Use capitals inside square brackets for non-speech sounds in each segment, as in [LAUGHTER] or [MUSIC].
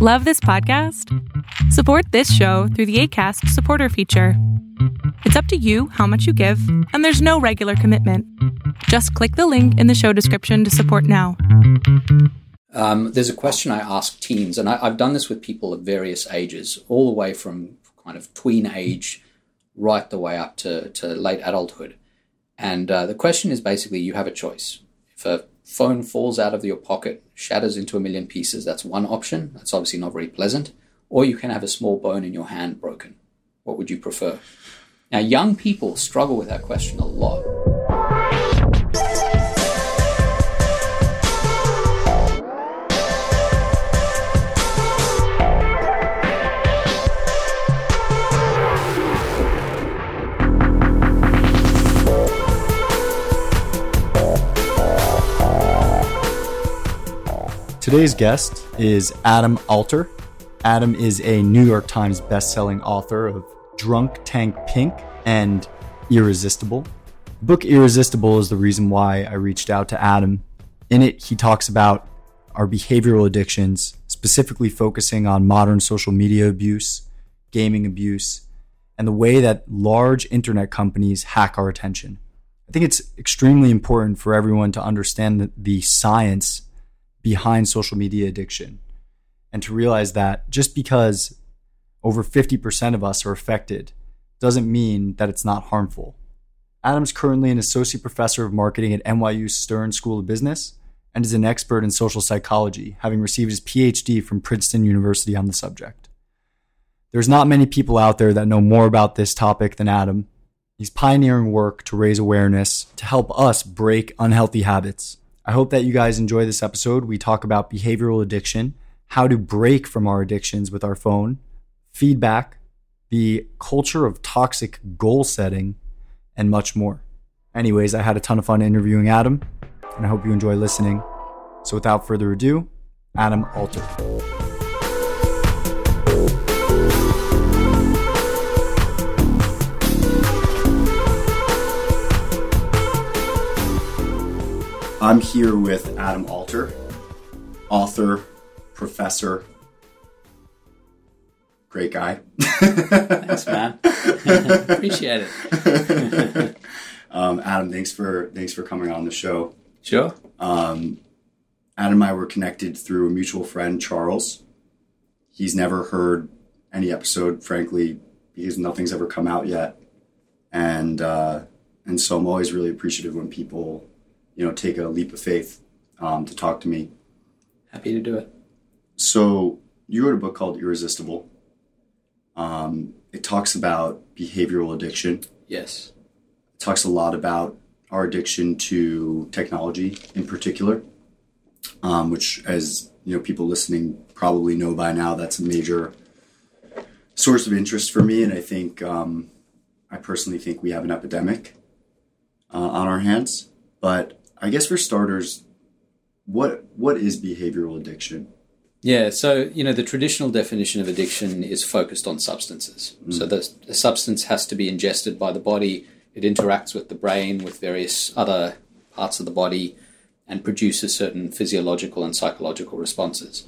Love this podcast? Support this show through the ACAST supporter feature. It's up to you how much you give, and there's no regular commitment. Just click the link in the show description to support now. Um, there's a question I ask teens, and I, I've done this with people of various ages, all the way from kind of tween age right the way up to, to late adulthood. And uh, the question is basically you have a choice. If a phone falls out of your pocket, shatters into a million pieces, that's one option. That's obviously not very pleasant. Or you can have a small bone in your hand broken. What would you prefer? Now, young people struggle with that question a lot. Today's guest is Adam Alter. Adam is a New York Times bestselling author of Drunk Tank Pink and Irresistible. The book Irresistible is the reason why I reached out to Adam. In it, he talks about our behavioral addictions, specifically focusing on modern social media abuse, gaming abuse, and the way that large internet companies hack our attention. I think it's extremely important for everyone to understand the, the science behind social media addiction and to realize that just because over 50% of us are affected doesn't mean that it's not harmful. Adam's currently an associate professor of marketing at NYU Stern School of Business and is an expert in social psychology, having received his PhD from Princeton University on the subject. There's not many people out there that know more about this topic than Adam. He's pioneering work to raise awareness to help us break unhealthy habits. I hope that you guys enjoy this episode. We talk about behavioral addiction, how to break from our addictions with our phone, feedback, the culture of toxic goal setting, and much more. Anyways, I had a ton of fun interviewing Adam, and I hope you enjoy listening. So without further ado, Adam Alter. I'm here with Adam Alter, author, professor, great guy. Thanks, man. [LAUGHS] Appreciate it. [LAUGHS] um, Adam, thanks for thanks for coming on the show. Sure. Um, Adam and I were connected through a mutual friend, Charles. He's never heard any episode, frankly, because nothing's ever come out yet, and uh, and so I'm always really appreciative when people, you know, take a leap of faith um, to talk to me. Happy to do it. So you wrote a book called Irresistible. Um, it talks about behavioral addiction. Yes. It talks a lot about our addiction to technology in particular, um, which, as you know, people listening probably know by now, that's a major source of interest for me. And I think um, I personally think we have an epidemic uh, on our hands. But I guess for starters, what what is behavioral addiction? Yeah, so you know the traditional definition of addiction is focused on substances. Mm. So the, the, substance has to be ingested by the body. It interacts with the brain, with various other parts of the body, and produces certain physiological and psychological responses.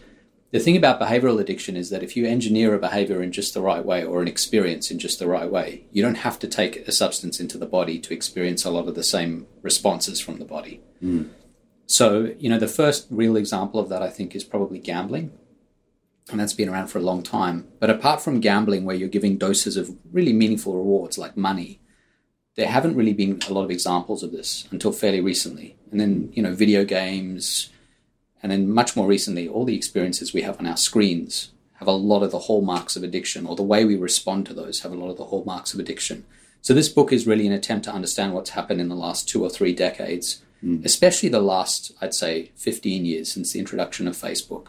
The thing about behavioral addiction is that if you engineer a behavior in just the right way or an experience in just the right way, you don't have to take a substance into the body to experience a lot of the same responses from the body. Mm. So, you know, the first real example of that, I think, is probably gambling. And that's been around for a long time. But apart from gambling, where you're giving doses of really meaningful rewards like money, there haven't really been a lot of examples of this until fairly recently. And then, you know, video games, and then much more recently, all the experiences we have on our screens have a lot of the hallmarks of addiction, or the way we respond to those have a lot of the hallmarks of addiction. So, this book is really an attempt to understand what's happened in the last two or three decades mm. especially the last, I'd say, 15 years since the introduction of Facebook,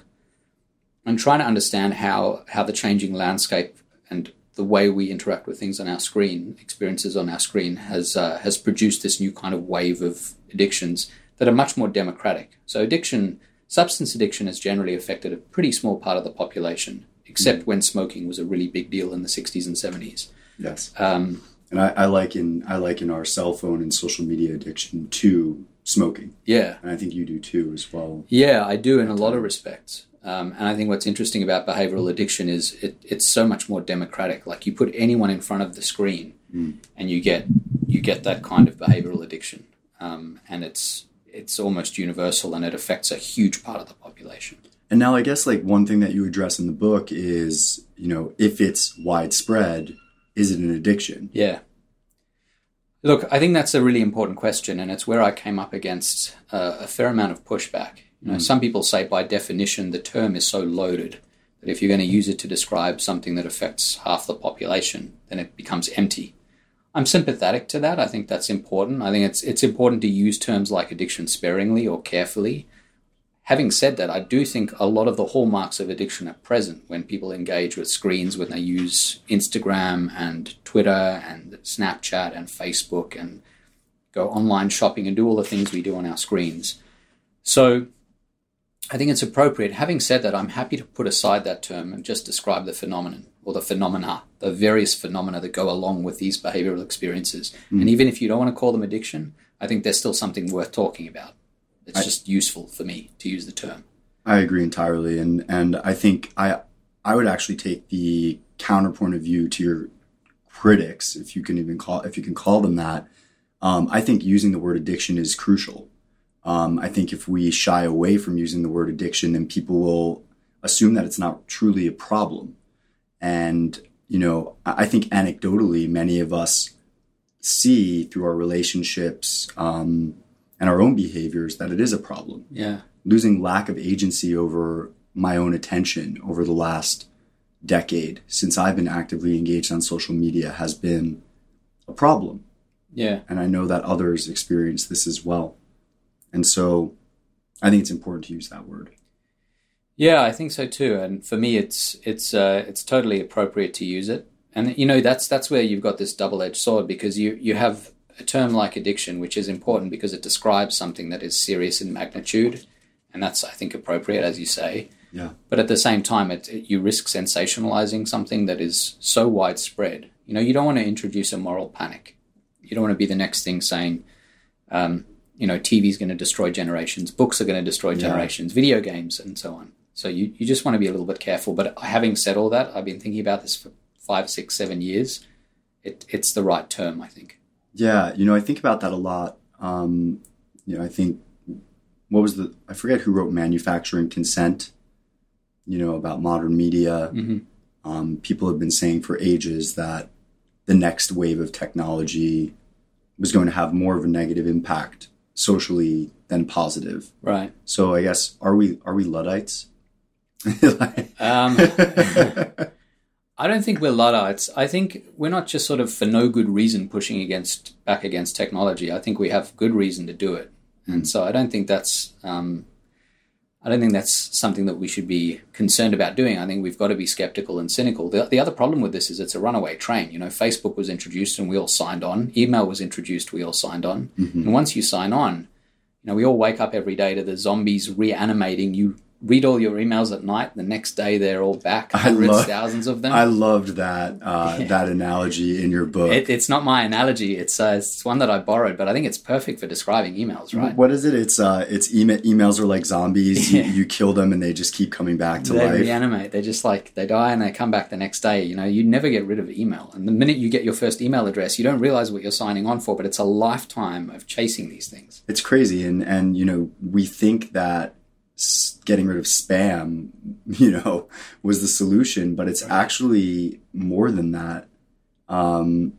and trying to understand how, how the changing landscape and the way we interact with things on our screen, experiences on our screen, has, uh, has produced this new kind of wave of addictions that are much more democratic. So, addiction, substance addiction, has generally affected a pretty small part of the population, except mm. when smoking was a really big deal in the 60s and 70s. Yes. Um, and I, I liken I liken our cell phone and social media addiction to smoking. Yeah. And I think you do too as well. Yeah, I do in a lot of respects. Um, and I think what's interesting about behavioral addiction is it, it's so much more democratic. Like you put anyone in front of the screen, Mm. and you get you get that kind of behavioral addiction, um, and it's it's almost universal, and it affects a huge part of the population. And now I guess like one thing that you address in the book is, you know, if it's widespread, is it an addiction? Yeah. Look, I think that's a really important question, and it's where I came up against uh, a fair amount of pushback. You know, some people say by definition the term is so loaded that if you're going to use it to describe something that affects half the population, then it becomes empty. I'm sympathetic to that. I think that's important. I think it's it's important to use terms like addiction sparingly or carefully. Having said that, I do think a lot of the hallmarks of addiction are present when people engage with screens, when they use Instagram and Twitter and Snapchat and Facebook and go online shopping and do all the things we do on our screens. So I think it's appropriate. Having said that, I'm happy to put aside that term and just describe the phenomenon or the phenomena, the various phenomena that go along with these behavioral experiences. And even if you don't want to call them addiction, I think there's still something worth talking about. It's I- just useful for me to use the term. I agree entirely, and and I think I I would actually take the counterpoint of view to your critics, if you can even call if you can call them that. Um, I think using the word addiction is crucial. Um, I think if we shy away from using the word addiction, then people will assume that it's not truly a problem. And you know, I think anecdotally, many of us see through our relationships um, and our own behaviors that it is a problem Yeah. losing lack of agency over my own attention over the last decade since I've been actively engaged on social media has been a problem. Yeah. And I know that others experience this as well. And so I think it's important to use that word. Yeah, I think so too. And for me, it's it's uh, it's totally appropriate to use it. And you know, that's that's where you've got this double-edged sword because you you have a term like addiction, which is important because it describes something that is serious in magnitude, and that's I think appropriate, as you say. Yeah. But at the same time, it, it- you risk sensationalizing something that is so widespread. You know, you don't want to introduce a moral panic. You don't want to be the next thing saying, um, you know, TV is going to destroy generations, books are going to destroy Yeah. generations, video games, and so on. So you, you just want to be a little bit careful. But having said all that, I've been thinking about this for five, six, seven years. It, it's the right term, I think. Yeah, you know, I think about that a lot. Um, you know, I think what was the I forget who wrote Manufacturing Consent. You know about modern media. hmm Um, people have been saying for ages that the next wave of technology was going to have more of a negative impact socially than positive. Right. So I guess are we are we luddites? [LAUGHS] Like- Um, I don't think we're Luddites. I think we're not just sort of for no good reason pushing against back against technology. I think we have good reason to do it, and so I don't think that's um, I don't think that's something that we should be concerned about doing. I think we've got to be skeptical and cynical. The, the other problem with this is it's a runaway train. You know, Facebook was introduced and we all signed on. Email was introduced, we all signed on. And once you sign on, you know, we all wake up every day to the zombies reanimating. You read all your emails at night. The next day, they're all back. Hundreds, thousands of them. I loved that uh, [LAUGHS] that analogy in your book. it, it's not my analogy. It's uh, it's one that I borrowed, but I think it's perfect for describing emails, right? What is it? It's uh, it's email, emails are like zombies. [LAUGHS] You, Yeah. you kill them and they just keep coming back to life. they life. reanimate. They just like they die and they come back the next day. You know, you never get rid of email. And the minute you get your first email address, you don't realize what you're signing on for. But it's a lifetime of chasing these things. It's crazy, and and you know we think that getting rid of spam, [LAUGHS] you know, was the solution, but it's actually more than that. Um,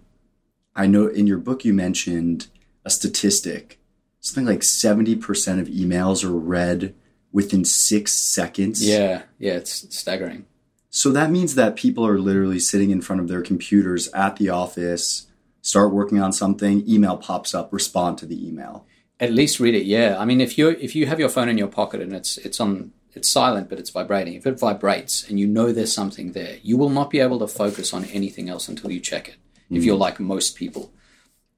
I know in your book you mentioned a statistic, something like seventy percent of emails are read within six seconds. Yeah, yeah, it's staggering. So that means that people are literally sitting in front of their computers at the office, start working on something, email pops up, respond to the email. At least read it. Yeah, I mean, if you if you have your phone in your pocket and it's it's on it's silent but it's vibrating. If it vibrates and you know there's something there, you will not be able to focus on anything else until you check it. If you're like most people.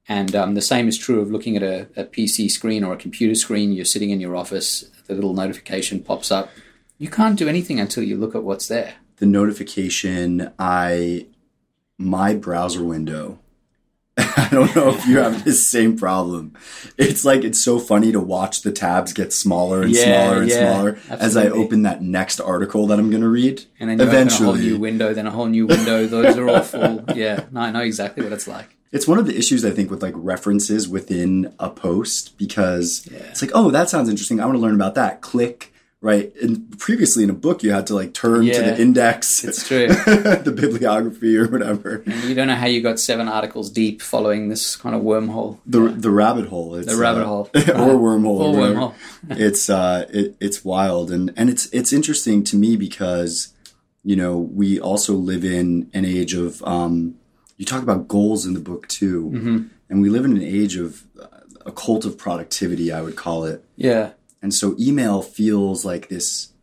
And um, the same is true of looking at a, a PC screen or a computer screen. You're sitting in your office, the little notification pops up. You can't do anything until you look at what's there. The notification, I my browser window [LAUGHS] I don't know if you have this same problem. It's like it's so funny to watch the tabs get smaller and Yeah, smaller and yeah, smaller as I open that next article that I'm going to read. And then Eventually, a whole new window, then a whole new window. Those are all full. [LAUGHS] Yeah, no, I know exactly what it's like. it's one of the issues I think with like references within a post because Yeah. it's like, oh, that sounds interesting. I want to learn about that. Click right. And previously in a book, you had to like turn to the index, it's true. [LAUGHS] the bibliography or whatever. And you don't know how you got seven articles deep following this kind of wormhole. The the rabbit hole. It's, The rabbit uh, hole. [LAUGHS] or wormhole. Or wormhole. it's uh it, it's wild and and it's it's interesting to me because you know we also live in an age of um you talk about goals in the book too Mm-hmm. and we live in an age of uh, a cult of productivity i would call it Yeah, and so email feels like this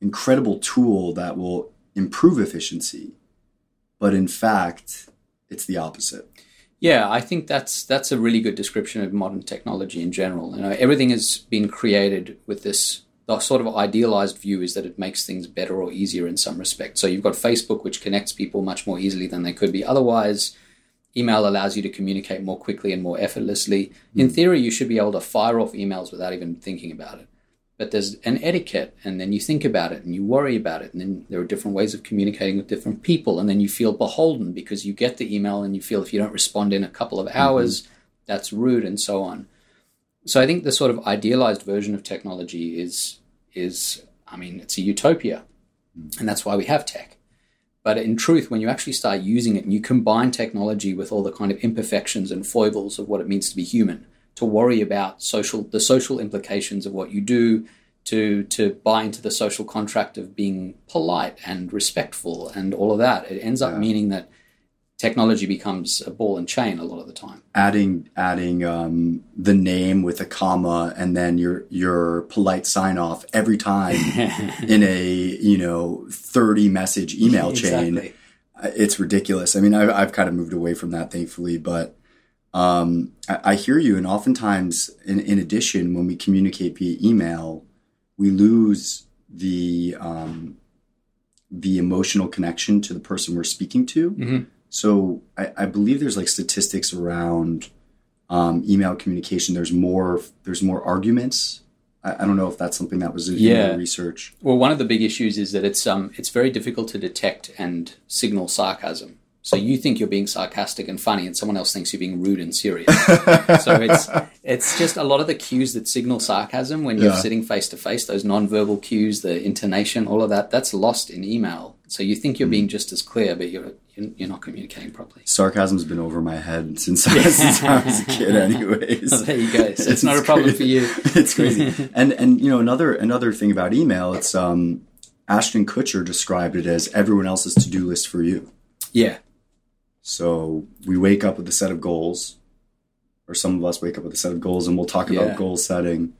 incredible tool that will improve efficiency but in fact it's the opposite Yeah, I think that's that's a really good description of modern technology in general. You know, everything has been created with this the sort of idealized view is that it makes things better or easier in some respect. So you've got Facebook, which connects people much more easily than they could be otherwise. Email allows you to communicate more quickly and more effortlessly. Hmm. In theory, you should be able to fire off emails without even thinking about it. But there's an etiquette, and then you think about it and you worry about it, and then there are different ways of communicating with different people, and then you feel beholden because you get the email and you feel if you don't respond in a couple of hmm. hours, that's rude, and so on. So I think the sort of idealized version of technology is is I mean it's a utopia, hmm. and that's why we have tech. But in truth, when you actually start using it and you combine technology with all the kind of imperfections and foibles of what it means to be human, to worry about social the social implications of what you do, to to buy into the social contract of being polite and respectful and all of that, it ends up Yeah. meaning that technology becomes a ball and chain a lot of the time. adding adding um, the name with a comma and then your your polite sign off every time [LAUGHS] in a you know 30 message email [LAUGHS] chain Exactly. Uh, it's ridiculous i mean I've, I've kind of moved away from that thankfully but um, I, I hear you and oftentimes in, in addition when we communicate via email we lose the um, the emotional connection to the person we're speaking to Mhm. So I, I believe there's like statistics around um, email communication. There's more. There's more arguments. I, I don't know if that's something that was in Yeah. your research. Well, one of the big issues is that it's um it's very difficult to detect and signal sarcasm. So you think you're being sarcastic and funny, and someone else thinks you're being rude and serious. [LAUGHS] so it's it's just a lot of the cues that signal sarcasm when you're Yeah. sitting face to face. Those nonverbal cues, the intonation, all of that, that's lost in email. So you think you're being just as clear, but you're you're not communicating properly. Sarcasm's been over my head since, I- [LAUGHS] since I was a kid. Anyways, [LAUGHS] Oh, there you go. So it's not a problem for you. it's crazy. And and you know another another thing about email. It's um, Ashton Kutcher described it as everyone else's to do list for you. Yeah, So we wake up with a set of goals, or some of us wake up with a set of goals, and we'll talk Yeah. about goal setting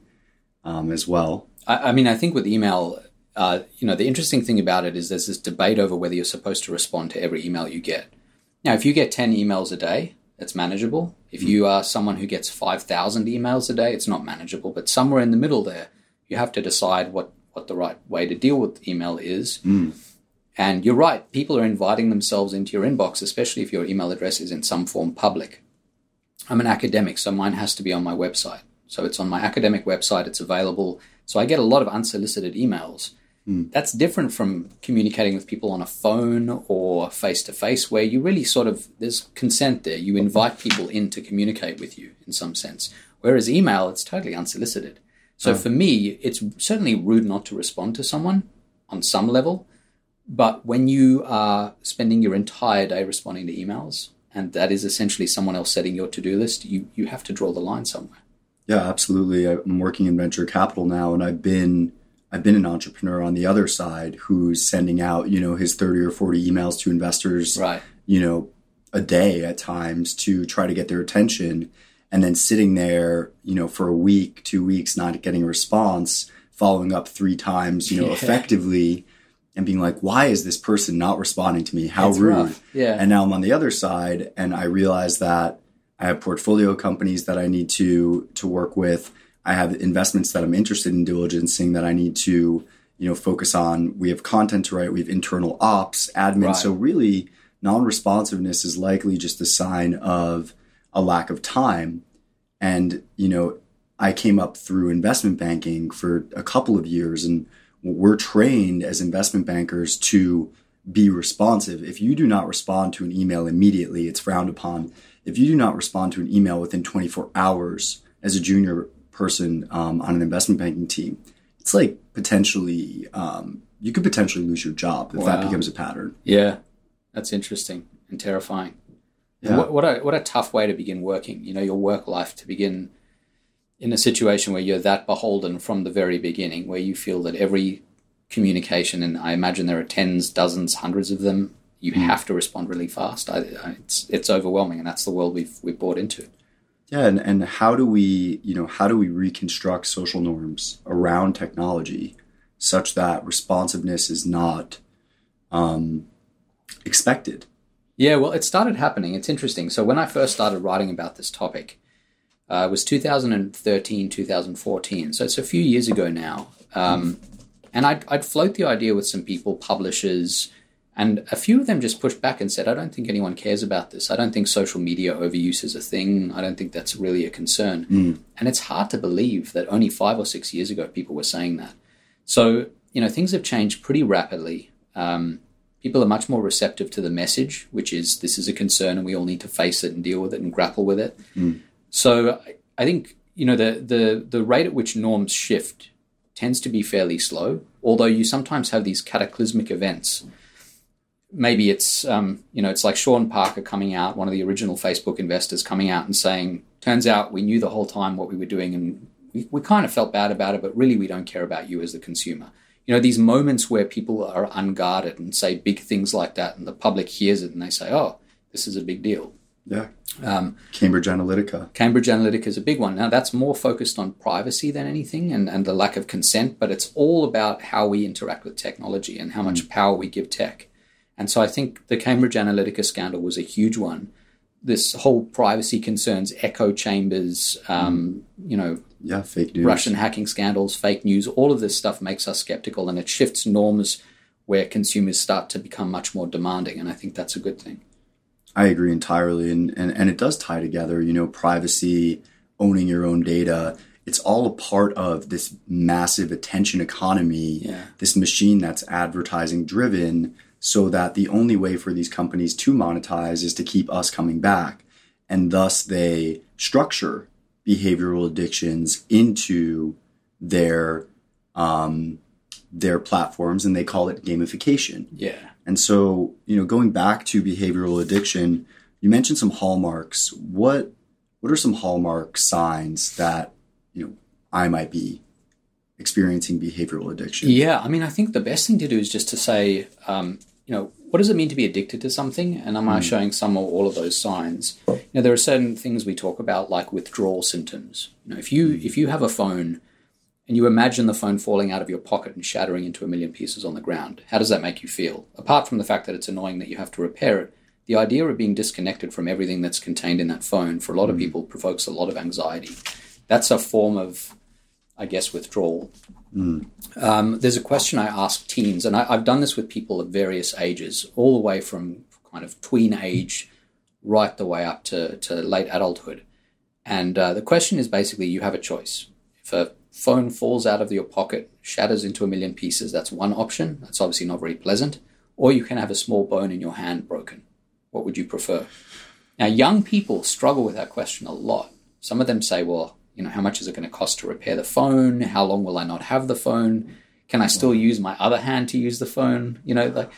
um, as well. I, I mean, I think with email, uh, you know, the interesting thing about it is there's this debate over whether you're supposed to respond to every email you get. Now, if you get 10 emails a day, that's manageable. If you are someone who gets 5,000 emails a day, it's not manageable. But somewhere in the middle there, you have to decide what, what the right way to deal with email is. And you're right, people are inviting themselves into your inbox, especially if your email address is in some form public. I'm an academic, so mine has to be on my website. So it's on my academic website, it's available. So I get a lot of unsolicited emails. Hmm. That's different from communicating with people on a phone or face to face, where you really sort of, there's consent there. You invite people in to communicate with you in some sense. Whereas email, it's totally unsolicited. So hmm. for me, it's certainly rude not to respond to someone on some level. But when you are spending your entire day responding to emails, and that is essentially someone else setting your to do list, you, you have to draw the line somewhere. Yeah, absolutely. I'm working in venture capital now, and I've been I've been an entrepreneur on the other side who's sending out you know his 30 or 40 emails to investors, Right. you know, a day at times to try to get their attention, and then sitting there, you know, for a week, two weeks, not getting a response, following up three times, you know, [LAUGHS] Yeah. effectively, and being like, why is this person not responding to me? How It's rude. rough. Yeah. And now I'm on the other side, and I realize that I have portfolio companies that I need to to work with. I have investments that I'm interested in diligencing that I need to, you know, focus on. We have content to write. We have internal ops, admin. Right. So really, non-responsiveness is likely just a sign of a lack of time. And, you know, I came up through investment banking for a couple of years and we're trained as investment bankers to be responsive. If you do not respond to an email immediately, it's frowned upon. If you do not respond to an email within 24 hours as a junior person um, on an investment banking team, it's like potentially um, you could potentially lose your job if wow. that becomes a pattern. Yeah, that's interesting and terrifying. Yeah. What, what, a what a tough way to begin working. You know, your work life to begin in a situation where you're that beholden from the very beginning, where you feel that every communication, and I imagine there are tens, dozens, hundreds of them, you mm. have to respond really fast. I, I, it's it's overwhelming, and that's the world we've we've bought into. Yeah, and, and how do we, you know, how do we reconstruct social norms around technology such that responsiveness is not um, expected? Yeah, well, it started happening. It's interesting. So when I first started writing about this topic, uh, was 2013, 2014. So it's a few years ago now. Um, and I'd, I'd float the idea with some people, publishers, and a few of them just pushed back and said, I don't think anyone cares about this. I don't think social media overuse is a thing. I don't think that's really a concern. Mm. And it's hard to believe that only five or six years ago people were saying that. So, you know, things have changed pretty rapidly. Um, people are much more receptive to the message, which is this is a concern and we all need to face it and deal with it and grapple with it. Mm. So I think, you know, the, the, the rate at which norms shift tends to be fairly slow, although you sometimes have these cataclysmic events maybe it's um, you know it's like Sean Parker coming out, one of the original Facebook investors coming out and saying, "Turns out we knew the whole time what we were doing, and we, we kind of felt bad about it, but really we don't care about you as the consumer." You know, these moments where people are unguarded and say big things like that, and the public hears it and they say, "Oh, this is a big deal." Yeah. Um, Cambridge Analytica. Cambridge Analytica is a big one. Now, that's more focused on privacy than anything and, and the lack of consent, but it's all about how we interact with technology and how much mm. power we give tech. And so I think the Cambridge Analytica scandal was a huge one. This whole privacy concerns, echo chambers, um, mm. you know, yeah, fake news, Russian hacking scandals, fake news, all of this stuff makes us skeptical and it shifts norms where consumers start to become much more demanding. And I think that's a good thing. I agree entirely. And, and, and it does tie together, you know, privacy, owning your own data. It's all a part of this massive attention economy, yeah. this machine that's advertising driven so that the only way for these companies to monetize is to keep us coming back. And thus they structure behavioral addictions into their um, their platforms and they call it gamification. Yeah. And so, you know, going back to behavioral addiction, you mentioned some hallmarks. What what are some hallmark signs that, you know, I might be experiencing behavioral addiction? Yeah, I mean, I think the best thing to do is just to say, um, you know, what does it mean to be addicted to something? And am mm. I showing some or all of those signs? You know, there are certain things we talk about like withdrawal symptoms. You know, if you if you have a phone and you imagine the phone falling out of your pocket and shattering into a million pieces on the ground, how does that make you feel? Apart from the fact that it's annoying that you have to repair it, the idea of being disconnected from everything that's contained in that phone for a lot of hmm. people provokes a lot of anxiety. That's a form of, I guess, withdrawal. Mm. Um, there's a question I ask teens, and I, have done this with people of various ages, all the way from kind of tween age right the way up to, to late adulthood. And uh, the question is basically you have a choice. If a phone falls out of your pocket, shatters into a million pieces, that's one option. That's obviously not very pleasant. Or you can have a small bone in your hand broken. What would you prefer? Now, young people struggle with that question a lot. Some of them say, well, you know, how much is it going to cost to repair the phone? How long will I not have the phone? Can I still use my other hand to use the phone? You know, like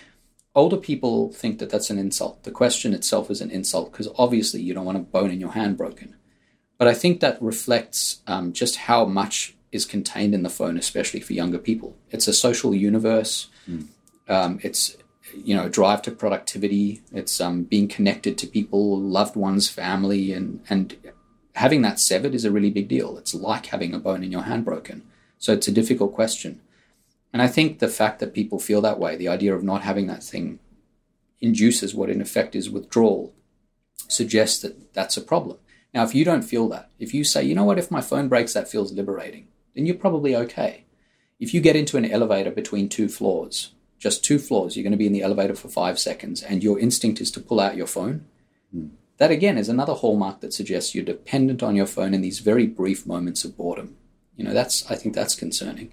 older people think that that's an insult. The question itself is an insult because obviously you don't want a bone in your hand broken. But I think that reflects um, just how much is contained in the phone, especially for younger people. It's a social universe. Mm. Um, it's you know, drive to productivity. It's um, being connected to people, loved ones, family, and and having that severed is a really big deal. It's like having a bone in your hand broken. So it's a difficult question. And I think the fact that people feel that way, the idea of not having that thing, induces what in effect is withdrawal, suggests that that's a problem. Now, if you don't feel that, if you say, you know what, if my phone breaks, that feels liberating, then you're probably okay. If you get into an elevator between two floors just two floors, you're going to be in the elevator for five seconds, and your instinct is to pull out your phone. That again is another hallmark that suggests you're dependent on your phone in these very brief moments of boredom. You know, that's I think that's concerning.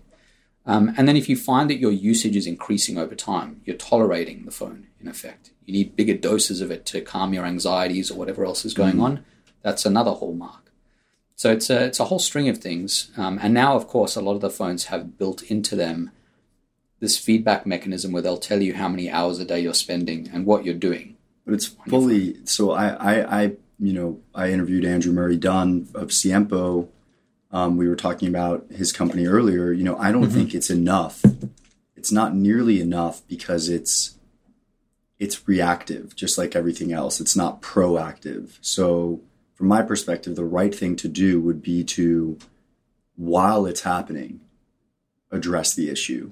Um, and then if you find that your usage is increasing over time, you're tolerating the phone in effect. You need bigger doses of it to calm your anxieties or whatever else is going on. That's another hallmark. So it's a it's a whole string of things. Um, and now, of course, a lot of the phones have built into them this feedback mechanism where they'll tell you how many hours a day you're spending and what you're doing. But it's fully so. I, I, I, you know, I interviewed Andrew Murray Dunn of Siempo. Um, we were talking about his company earlier. You know, I don't think it's enough. It's not nearly enough because it's it's reactive, just like everything else. It's not proactive. So, from my perspective, the right thing to do would be to, while it's happening, address the issue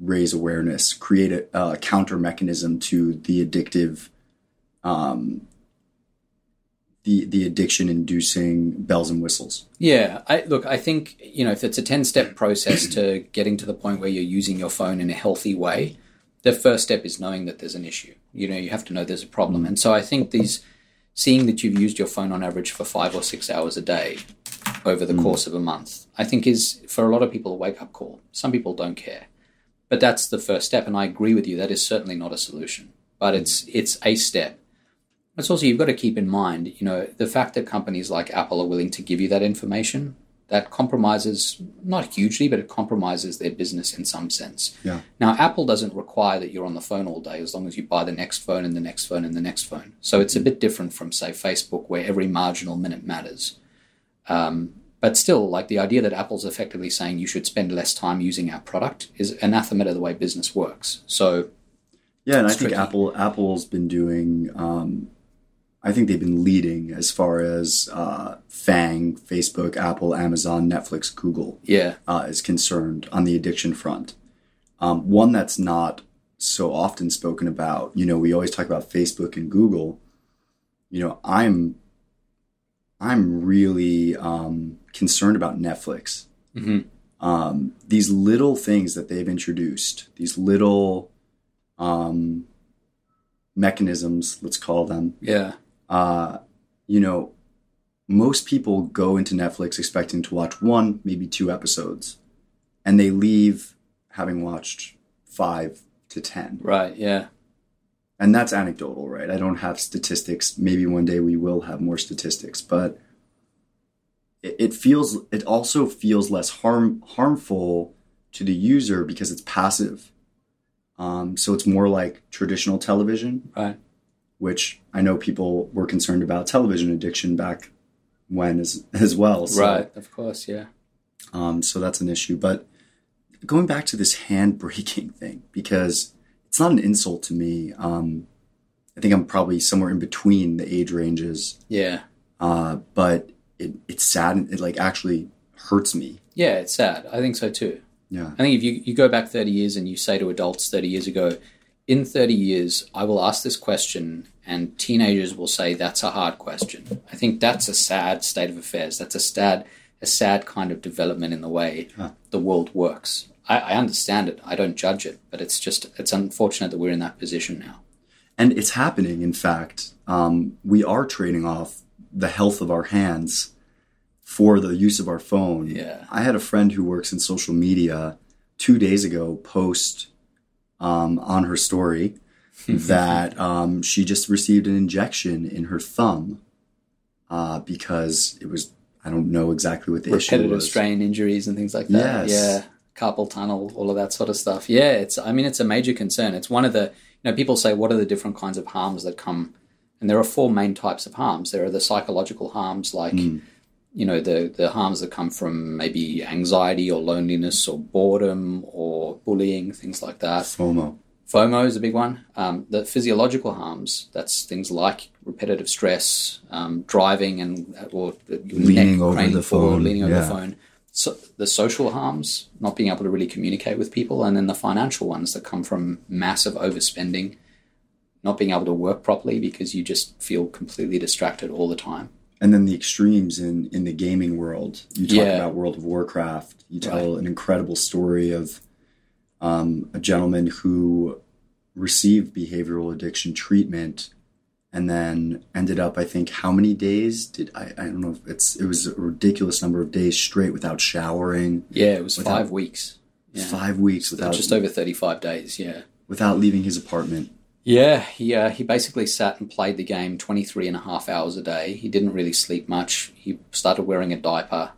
raise awareness, create a, a counter mechanism to the addictive, um, the the addiction inducing bells and whistles. Yeah, I, look, I think you know if it's a ten step process to getting to the point where you're using your phone in a healthy way, the first step is knowing that there's an issue. You know, you have to know there's a problem, and so I think these seeing that you've used your phone on average for five or six hours a day over the mm. course of a month, I think is for a lot of people a wake up call. Some people don't care. But that's the first step, and I agree with you. That is certainly not a solution, but mm. it's it's a step. It's also you've got to keep in mind, you know, the fact that companies like Apple are willing to give you that information that compromises not hugely, but it compromises their business in some sense. Yeah. Now, Apple doesn't require that you're on the phone all day as long as you buy the next phone and the next phone and the next phone. So it's a bit different from, say, Facebook, where every marginal minute matters. Um, but still, like the idea that Apple's effectively saying you should spend less time using our product is anathema to the way business works. So, Yeah, and I It's think. Apple Apple's been doing. Um, I think they've been leading as far as uh, FAANG, Facebook, Apple, Amazon, Netflix, Google yeah, uh, is concerned on the addiction front. Um, one that's not so often spoken about. You know, we always talk about Facebook and Google. You know, I'm I'm really um, concerned about Netflix. Mhm. Um, these little things that they've introduced, these little um, mechanisms, let's call them. yeah, Uh, you know, most people go into Netflix expecting to watch one, maybe two episodes, and they leave having watched five to ten. right, yeah, And that's anecdotal, right? I don't have statistics. Maybe one day we will have more statistics, but it, it feels it also feels less harm harmful to the user because it's passive. Um, so it's more like traditional television, right, which I know people were concerned about television addiction back when as as well. So, right, of course, yeah, Um, so that's an issue. But going back to this hand breaking [LAUGHS] thing, because it's not an insult to me. Um, I think I'm probably somewhere in between the age ranges, yeah, uh, but it, it's sad. It like actually hurts me. yeah. It's sad. I think so too. Yeah. I think if you, you go back 30 years and you say to adults 30 years ago, in 30 years, I will ask this question, and teenagers will say that's a hard question. I think that's a sad state of affairs. That's a sad, a sad kind of development in the way the world works. I, I understand it. I don't judge it, but it's just it's unfortunate that we're in that position now. And it's happening. In fact, um, we are trading off the health of our hands for the use of our phone. Yeah. I had a friend who works in social media two days ago post um, on her story [LAUGHS] that um, she just received an injection in her thumb uh, because it was, I don't know exactly what the issue Repetitive was. strain injuries and things like that. Yes. Yeah. Carpal tunnel, all of that sort of stuff. Yeah, it's I mean it's a major concern. It's one of the you know, people say what are the different kinds of harms that come and there are four main types of harms. There are the psychological harms like Hmm. you know, the the harms that come from maybe anxiety or loneliness or boredom or bullying, things like that. FOMO. FOMO is a big one. Um, the physiological harms, that's things like repetitive stress, um, driving and or your Leaning over the phone, leaning over the phone. So the social harms, not being able to really communicate with people, and then the financial ones that come from massive overspending, not being able to work properly because you just feel completely distracted all the time. And then the extremes in, in the gaming world. You talk Yeah. about World of Warcraft. You tell an incredible story of um, a gentleman who received behavioral addiction treatment and then ended up i think how many days did i i don't know if it's it was a ridiculous number of days straight without showering Yeah, it was Without- five weeks. Yeah. five weeks without Just over 35 days, yeah. without leaving his apartment Yeah, he, uh, he basically sat and played the game 23 and a half hours a day. He didn't really sleep much. He started wearing a diaper.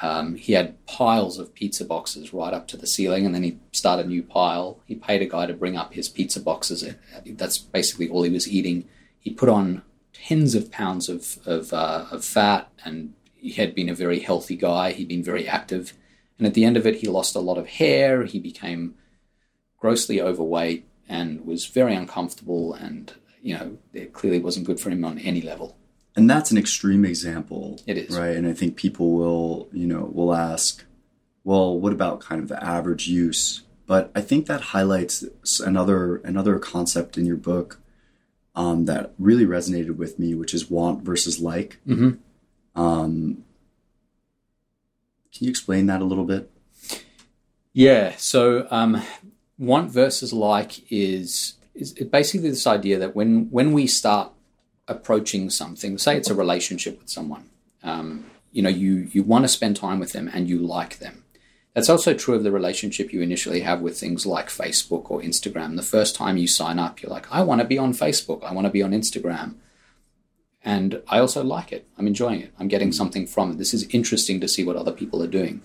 Um, he had piles of pizza boxes right up to the ceiling, and then he started a new pile. He paid a guy to bring up his pizza boxes. That's basically all he was eating. He put on tens of pounds of, of, uh, of fat, and he had been a very healthy guy. He'd been very active. And at the end of it, he lost a lot of hair. He became grossly overweight and was very uncomfortable and you know it clearly wasn't good for him on any level and that's an extreme example It is. right? And i think people will you know will ask well what about kind of the average use? But i think that highlights another another concept in your book um, that really resonated with me which is want versus like. Mm-hmm. um, can you explain that a little bit? Yeah. So um, want versus like is is basically this idea that when when we start approaching something say it's a relationship with someone um, you know you you want to spend time with them and you like them that's also true of the relationship you initially have with things like Facebook or Instagram. The first time you sign up, you're like, I want to be on Facebook. I want to be on Instagram. And I also like it. I'm enjoying it. I'm getting something from it. This is interesting to see what other people are doing.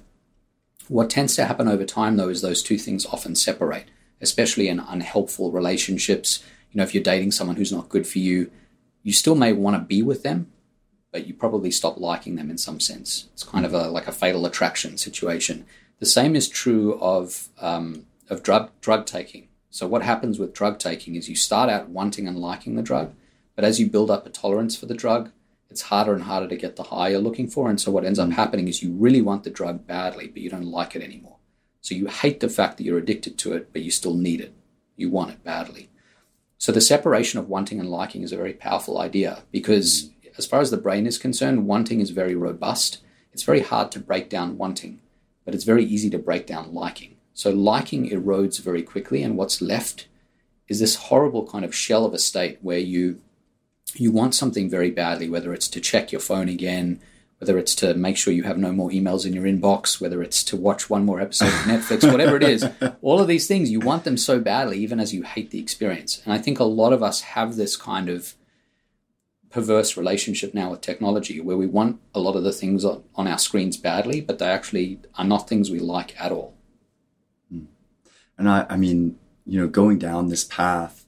What tends to happen over time, though, is those two things often separate, especially in unhelpful relationships. You know, if you're dating someone who's not good for you, you still may want to be with them, but you probably stop liking them in some sense. It's kind of a like a fatal attraction situation. The same is true of um, of drug drug taking. So what happens with drug taking is you start out wanting and liking the drug, but as you build up a tolerance for the drug, it's harder and harder to get the high you're looking for. And so what ends up happening is you really want the drug badly, but you don't like it anymore. So you hate the fact that you're addicted to it, but you still need it. You want it badly. So the separation of wanting and liking is a very powerful idea because as far as the brain is concerned, wanting is very robust. It's very hard to break down wanting, but it's very easy to break down liking. So liking erodes very quickly, and what's left is this horrible kind of shell of a state where you you want something very badly, whether it's to check your phone again, whether it's to make sure you have no more emails in your inbox, whether it's to watch one more episode of Netflix, whatever it is, [LAUGHS] all of these things, you want them so badly, even as you hate the experience. And I think a lot of us have this kind of perverse relationship now with technology where we want a lot of the things on, on our screens badly, but they actually are not things we like at all. Hmm. And I, I mean, you know, going down this path,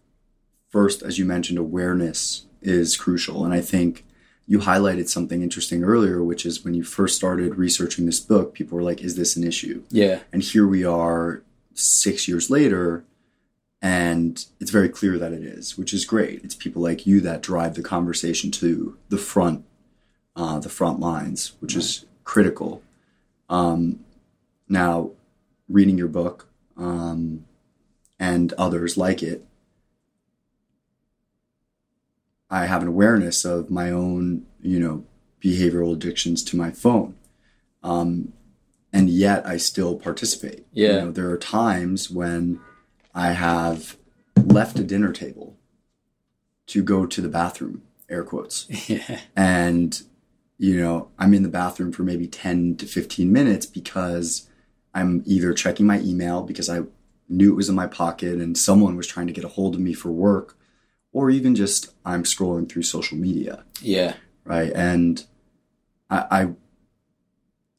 first, as you mentioned, awareness is crucial. And I think you highlighted something interesting earlier, which is when you first started researching this book, people were like, is this an issue? Yeah. And here we are six years later, and it's very clear that it is, which is great. It's people like you that drive the conversation to the front, uh, the front lines, which is critical. Um, now, reading your book um, and others like it, I have an awareness of my own, you know, behavioral addictions to my phone. Um, and yet I still participate. Yeah. You know, there are times when I have left a dinner table to go to the bathroom, air quotes. [LAUGHS] Yeah. And, you know, I'm in the bathroom for maybe 10 to 15 minutes because I'm either checking my email because I knew it was in my pocket and someone was trying to get a hold of me for work, or even just I'm scrolling through social media Yeah. right? And I, I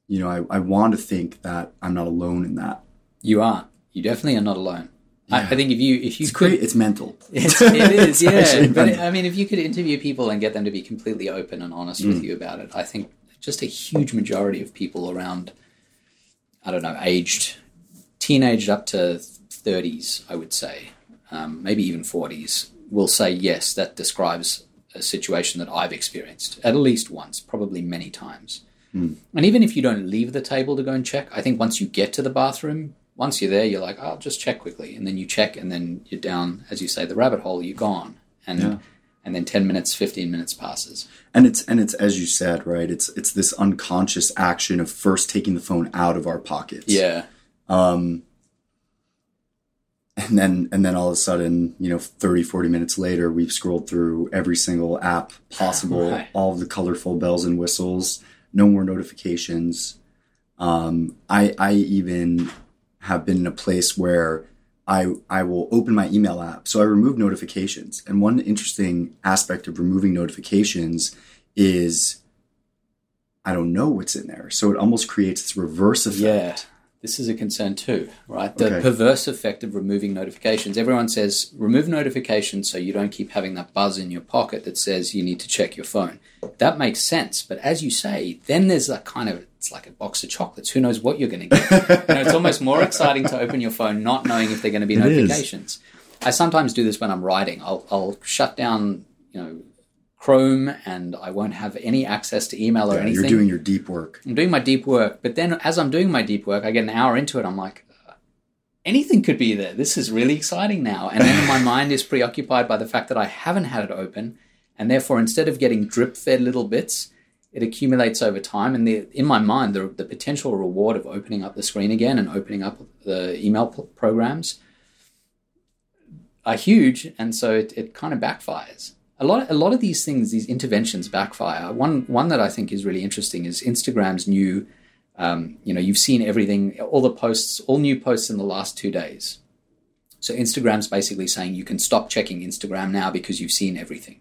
you know, I, I want to think that I'm not alone in that. You aren't. You definitely are not alone. I, I think if you if you It's could, great. It's mental. [LAUGHS] It's, it is, [LAUGHS] yeah. But. I mean, if you could interview people and get them to be completely open and honest Mm. with you about it, I think just a huge majority of people around, I don't know, aged, teenaged up to 30s, I would say, um, maybe even 40s, will say, yes, that describes a situation that I've experienced at least once, probably many times. And even if you don't leave the table to go and check, I think once you get to the bathroom, once you're there, you're like, I'll just check quickly. And then you check, and then you're down, as you say, the rabbit hole, you're gone. And Yeah. and then 10 minutes, 15 minutes passes. and it's and it's as you said, right? It's it's this unconscious action of first taking the phone out of our pockets. Yeah. Um, and then and then all of a sudden you know 30 40 minutes later we've scrolled through every single app possible Right. all of the colorful bells and whistles no more notifications. Um, I, I even have been in a place where I, I will open my email app. So i remove notifications. And one interesting aspect of removing notifications is i don't know what's in there. So it almost creates this reverse effect. Yeah, this is a concern too, right? The Okay. perverse effect of removing notifications. Everyone says remove notifications so you don't keep having that buzz in your pocket that says you need to check your phone. That makes sense, but as you say, then there's that kind of it's like a box of chocolates. Who knows what you're going to get? [LAUGHS] you know, it's almost more exciting to open your phone not knowing if they're going to be It is. notifications. I sometimes do this when I'm writing. I'll, I'll shut down, you know, Chrome, and I won't have any access to email or Yeah, anything. you're doing your deep work I'm doing my deep work, but then as I'm doing my deep work, I get an hour into it. I'm like, anything could be there. This is really exciting now. And then my [LAUGHS] mind is preoccupied by the fact that I haven't had it open. And therefore, instead of getting drip fed little bits, it accumulates over time. And the, in my mind, the, the potential reward of opening up the screen again and opening up the email programs are huge. And so it, it kind of backfires. A lot, a lot of these things, these interventions backfire. One, one that I think is really interesting is Instagram's new um, you know, you've seen everything, all the posts, all new posts in the last two days. So Instagram's basically saying you can stop checking Instagram now because you've seen everything.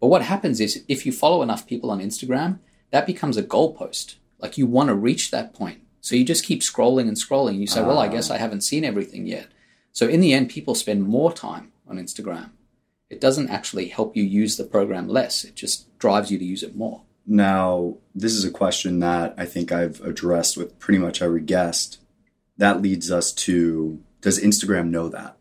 But what happens is if you follow enough people on Instagram, that becomes a goalpost. Like you want to reach that point. So you just keep scrolling and scrolling. You say, well, I guess I haven't seen everything yet. So in the end, people spend more time on Instagram. It doesn't actually help you use the program less. It just drives you to use it more. Now, this is a question that I think I've addressed with pretty much every guest. That leads us to Does Instagram know that?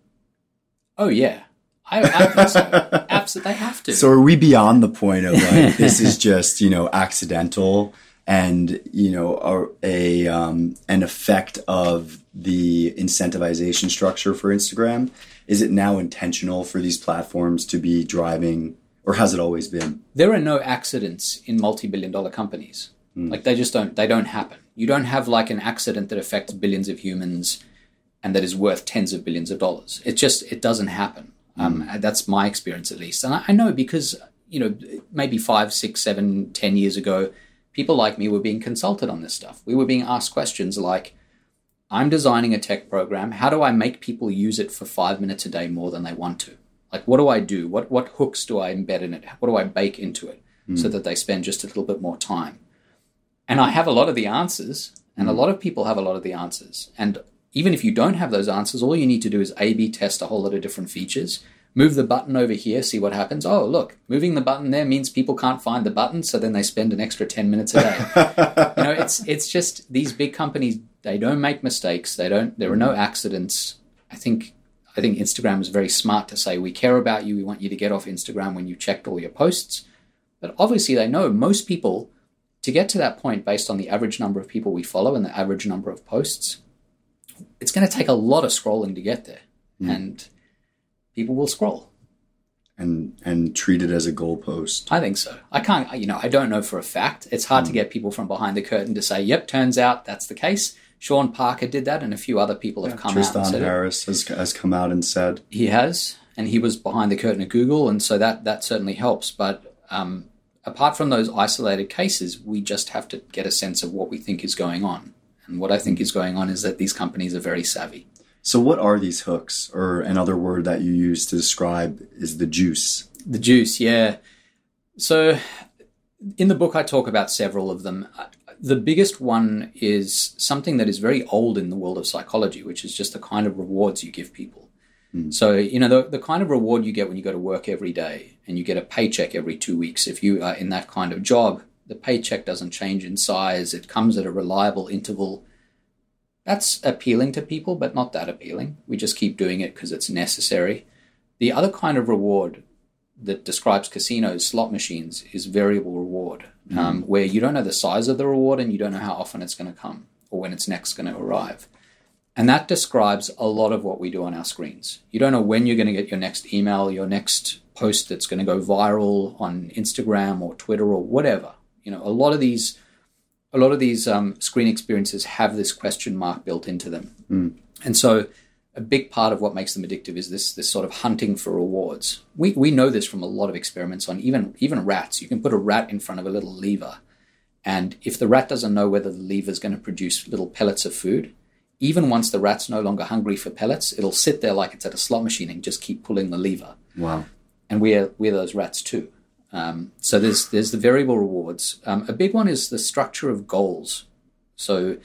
Oh yeah, I, I think so. [LAUGHS] Absolutely, they have to. So, are we beyond the point of like, this is just, you know, accidental and, you know, a, a um, an effect of the incentivization structure for Instagram? Is it now intentional for these platforms to be driving, or has it always been? there are no accidents in multi-billion dollar companies. Like they just don't. They don't happen. You don't have like an accident that affects billions of humans and that is worth tens of billions of dollars. It just it doesn't happen. Um, that's my experience at least, and I, I know because you know maybe five, six, seven, ten years ago, people like me were being consulted on this stuff. We were being asked questions like, "I'm designing a tech program. How do I make people use it for five minutes a day more than they want to? Like, what do I do? What what hooks do I embed in it? What do I bake into it hmm. so that they spend just a little bit more time?" And I have a lot of the answers, and a hmm. lot of people have a lot of the answers. And even if you don't have those answers, all you need to do is A B test a whole lot of different features. Move the button over here, see what happens. Oh, look, moving the button there means people can't find the button, so then they spend an extra 10 minutes a day. [LAUGHS] you know, it's it's just these big companies, they don't make mistakes. They don't there are no accidents. I think I think Instagram is very smart to say we care about you, we want you to get off Instagram when you checked all your posts. But obviously they know most people to get to that point based on the average number of people we follow and the average number of posts, it's going to take a lot of scrolling to get there. Hmm. And people will scroll. And and treat it as a goalpost. I think so. I can't, you know, I don't know for a fact. It's hard to hmm. get people from behind the curtain to say, yep, turns out that's the case. Sean Parker did that, and a few other people have come out and Tristan said it. Harris has, has come out and said, He has, and he was behind the curtain at Google, and so that that certainly helps. But um, apart from those isolated cases, we just have to get a sense of what we think is going on. And what I think is going on is that these companies are very savvy. So, what are these hooks? Or another word that you use to describe is the juice. The juice, yeah. So, in the book, I talk about several of them. The biggest one is something that is very old in the world of psychology, which is just the kind of rewards you give people. Hmm. So, you know, the, the kind of reward you get when you go to work every day and you get a paycheck every two weeks, if you are in that kind of job, the paycheck doesn't change in size, it comes at a reliable interval. That's appealing to people, but not that appealing. We just keep doing it because it's necessary. The other kind of reward that describes casinos, slot machines, is variable reward, um, where you don't know the size of the reward and you don't know how often it's going to come or when it's next going to arrive. And that describes a lot of what we do on our screens. You don't know when you're going to get your next email, your next post that's going to go viral on Instagram or Twitter or whatever. You know, a lot of these, a lot of these um, screen experiences have this question mark built into them. And so a big part of what makes them addictive is this this sort of hunting for rewards. We we know this from a lot of experiments on even even rats. You can put a rat in front of a little lever, and if the rat doesn't know whether the lever is going to produce little pellets of food, even once the rat's no longer hungry for pellets, it'll sit there like it's at a slot machine and just keep pulling the lever. Wow. And we're we're those rats too. Um, so there's there's the variable rewards. Um, a big one is the structure of goals. So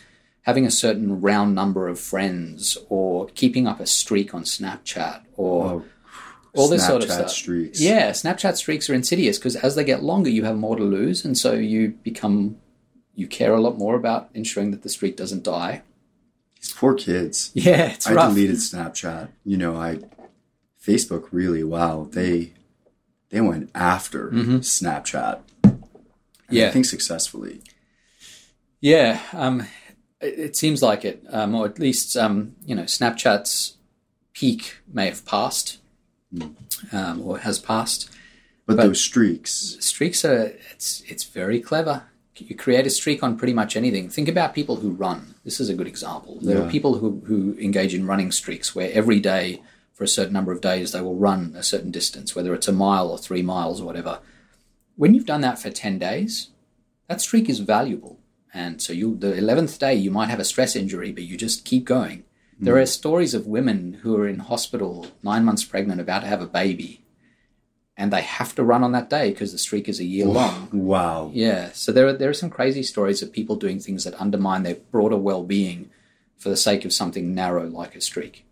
having a certain round number of friends or keeping up a streak on Snapchat or Oh, all this sort of stuff. streaks. Yeah, Snapchat streaks are insidious because as they get longer, you have more to lose, and so you become you care a lot more about ensuring that the streak doesn't die. These poor kids. Yeah, it's I rough. deleted Snapchat. You know, I Facebook really wow. They they went after Snapchat. Mm-hmm. Yeah. I think successfully. Yeah, um, it, it seems like it, um, or at least um, you know, Snapchat's peak may have passed, um, or has passed. But, But- those streaks, Streaks are it's it's very clever. You create a streak on pretty much anything. Think about people who run. This is a good example. There Yeah. are people who who engage in running streaks where every day for a certain number of days they will run a certain distance, whether it's a mile or three miles or whatever. When you've done that for ten days, that streak is valuable. And so you the eleventh day you might have a stress injury, but you just keep going. There are stories of women who are in hospital nine months pregnant, about to have a baby, and they have to run on that day because the streak is a year long. wow. Yeah, so there are there are some crazy stories of people doing things that undermine their broader well-being for the sake of something narrow like a streak.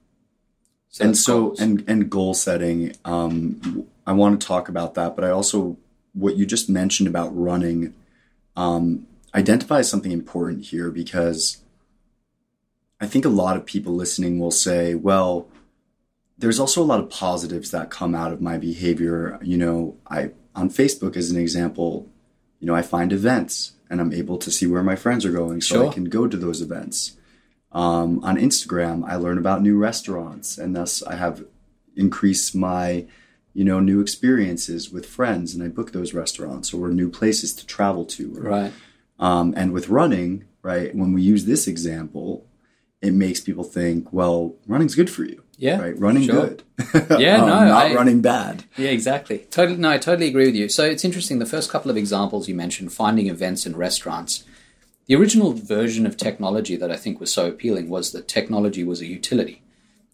and so goals. and and goal setting um i want to talk about that but i also what you just mentioned about running um identifies something important here because i think a lot of people listening will say well there's also a lot of positives that come out of my behavior. You know i on facebook as an example you know i find events and i'm able to see where my friends are going so i can go to those events. Um, on Instagram, I learn about new restaurants, and thus I have increased my, you know, new experiences with friends, and I book those restaurants or new places to travel to. or- right, Um, and with running, right, when we use this example, it makes people think, well, running's good for you, yeah, right? Running sure. good, [LAUGHS] Yeah, [LAUGHS] Um, no, not I- running bad. Yeah, exactly. Totally, no, I totally agree with you. So it's interesting. The first couple of examples you mentioned, finding events in restaurants. The original version of technology that I think was so appealing was that technology was a utility.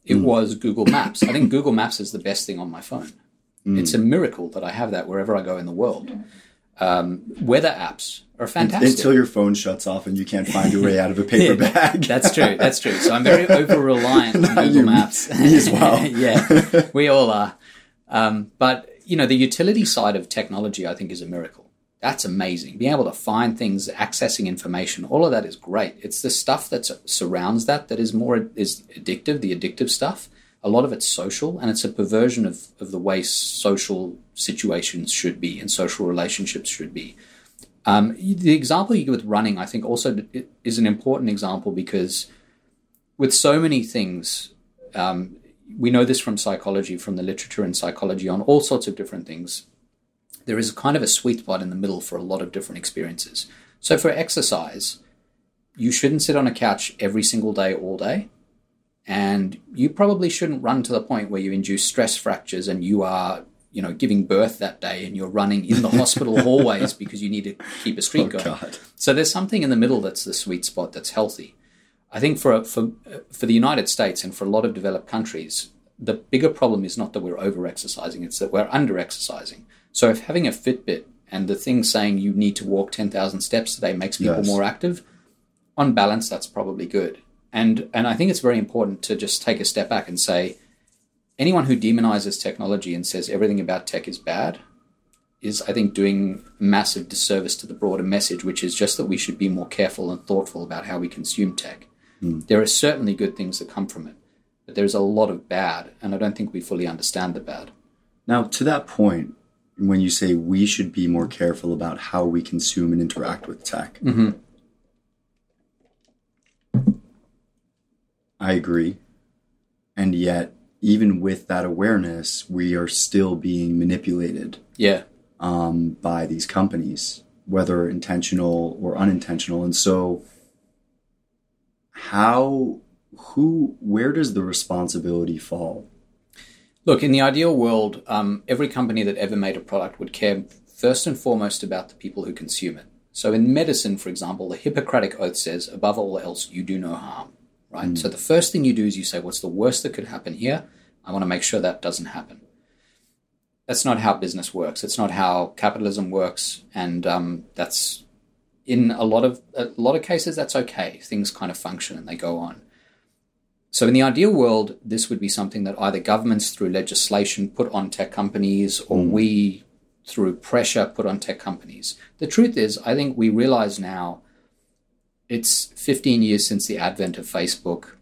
It was Google Maps. I think [COUGHS] Google Maps is the best thing on my phone. It's a miracle that I have that wherever I go in the world. Um, weather apps are fantastic. Until your phone shuts off and you can't find your way out of a paper [LAUGHS] bag. That's true. That's true. So I'm very over reliant on [LAUGHS] Google Maps. [LAUGHS] me as well. yeah, we all are. Um, but you know, the utility side of technology, I think, is a miracle. That's amazing. Being able to find things, accessing information, all of that is great. It's the stuff that surrounds that that is more is addictive. The addictive stuff. A lot of it's social, and it's a perversion of, of the way social situations should be and social relationships should be. Um, the example you give with running, I think, also is an important example because with so many things, um, we know this from psychology, from the literature in psychology on all sorts of different things. There is kind of a sweet spot in the middle for a lot of different experiences. So for exercise, you shouldn't sit on a couch every single day, all day. And you probably shouldn't run to the point where you induce stress fractures and you are, you know, giving birth that day and you're running in the [LAUGHS] hospital hallways because you need to keep a streak Oh, going. God. So there's something in the middle that's the sweet spot that's healthy. I think for for for the United States and for a lot of developed countries, the bigger problem is not that we're over exercising; it's that we're under exercising. So if having a Fitbit and the thing saying you need to walk ten thousand steps today makes people Yes. more active, on balance, that's probably good. And and I think it's very important to just take a step back and say, anyone who demonizes technology and says everything about tech is bad is, I think, doing massive disservice to the broader message, which is just that we should be more careful and thoughtful about how we consume tech. Hmm. There are certainly good things that come from it, but there's a lot of bad, and I don't think we fully understand the bad. Now, to that point, when you say we should be more careful about how we consume and interact with tech, mm-hmm. I agree. And yet, even with that awareness, we are still being manipulated Yeah, um, by these companies, whether intentional or unintentional. And so, how who, where does the responsibility fall? Look, in the ideal world, um, every company that ever made a product would care first and foremost about the people who consume it. So in medicine, for example, the Hippocratic Oath says, above all else, you do no harm, right? Mm. So the first thing you do is you say, what's the worst that could happen here? I want to make sure that doesn't happen. That's not how business works. It's not how capitalism works, and um, that's in a lot of a lot of cases that's okay. Things kind of function and they go on. So in the ideal world, this would be something that either governments through legislation put on tech companies, or mm. we through pressure put on tech companies. The truth is, I think we realize now it's 15 years since the advent of Facebook.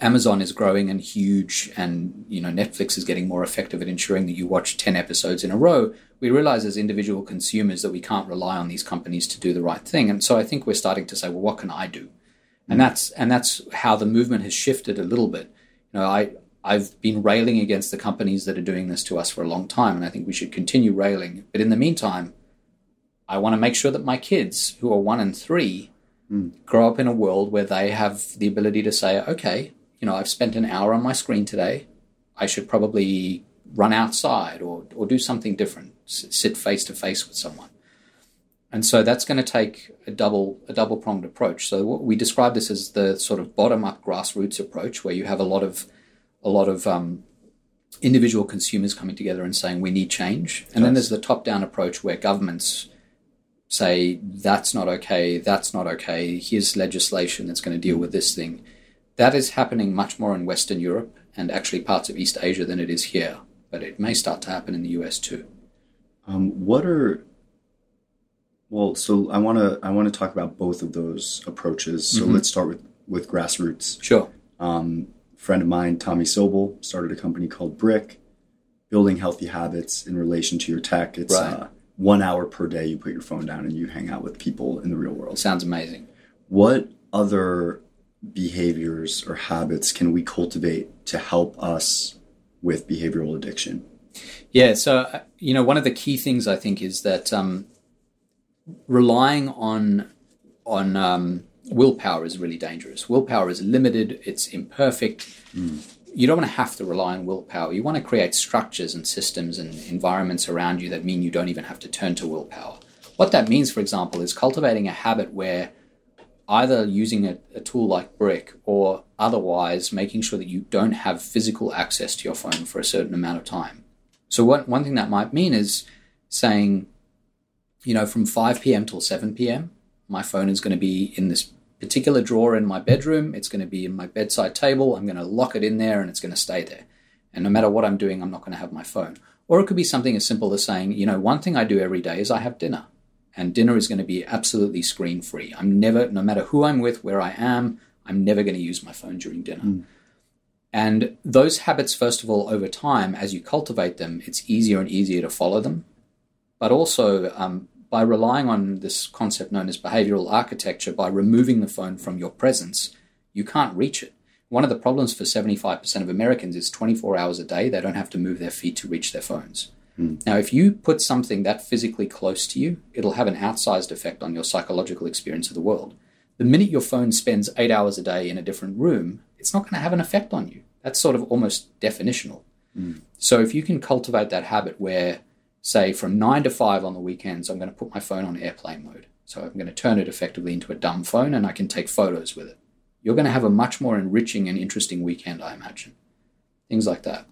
Amazon is growing and huge, and you know Netflix is getting more effective at ensuring that you watch 10 episodes in a row. We realize as individual consumers that we can't rely on these companies to do the right thing, and so I think we're starting to say, well, what can I do? And mm. that's and that's how the movement has shifted a little bit. You know, I I've been railing against the companies that are doing this to us for a long time, and I think we should continue railing. But in the meantime, I want to make sure that my kids, who are one and three, mm. grow up in a world where they have the ability to say, okay, you know, I've spent an hour on my screen today. I should probably run outside or, or do something different, sit face to face with someone. And so that's going to take a double a double pronged approach. So we describe this as the sort of bottom up grassroots approach, where you have a lot of a lot of um, individual consumers coming together and saying we need change. And then there's the top down approach where governments say that's not okay, that's not okay, here's legislation that's going to deal with this thing. That is happening much more in Western Europe and actually parts of East Asia than it is here, but it may start to happen in the US too. Um, what are well, so I want to I want to talk about both of those approaches. So mm-hmm. let's start with with grassroots. Sure. Um, friend of mine, Tommy Sobel, started a company called Brick, building healthy habits in relation to your tech. It's right. uh, one hour per day you put your phone down and you hang out with people in the real world. Sounds amazing. What other behaviors or habits can we cultivate to help us with behavioral addiction? Yeah, so uh, you know, one of the key things I think is that um, relying on on um, willpower is really dangerous. Willpower is limited, it's imperfect. Mm. You don't want to have to rely on willpower. You want to create structures and systems and environments around you that mean you don't even have to turn to willpower. What that means, for example, is cultivating a habit where either using a, a tool like Brick or otherwise making sure that you don't have physical access to your phone for a certain amount of time. So, what, one thing that might mean is saying, you know, from 5 p.m. till 7 p.m., my phone is going to be in this particular drawer in my bedroom. It's going to be in my bedside table. I'm going to lock it in there and it's going to stay there. And no matter what I'm doing, I'm not going to have my phone. Or it could be something as simple as saying, you know, one thing I do every day is I have dinner. And dinner is going to be absolutely screen free. I'm never, no matter who I'm with, where I am, I'm never going to use my phone during dinner. Mm. And those habits, first of all, over time, as you cultivate them, it's easier and easier to follow them. But also, um, by relying on this concept known as behavioral architecture, by removing the phone from your presence, you can't reach it. One of the problems for 75% of Americans is 24 hours a day, they don't have to move their feet to reach their phones. Mm. Now, if you put something that physically close to you, it'll have an outsized effect on your psychological experience of the world. The minute your phone spends eight hours a day in a different room, it's not going to have an effect on you. That's sort of almost definitional. Mm. So, if you can cultivate that habit where say from nine to five on the weekends, I'm going to put my phone on airplane mode. So I'm going to turn it effectively into a dumb phone and I can take photos with it. You're going to have a much more enriching and interesting weekend, I imagine. Things like that.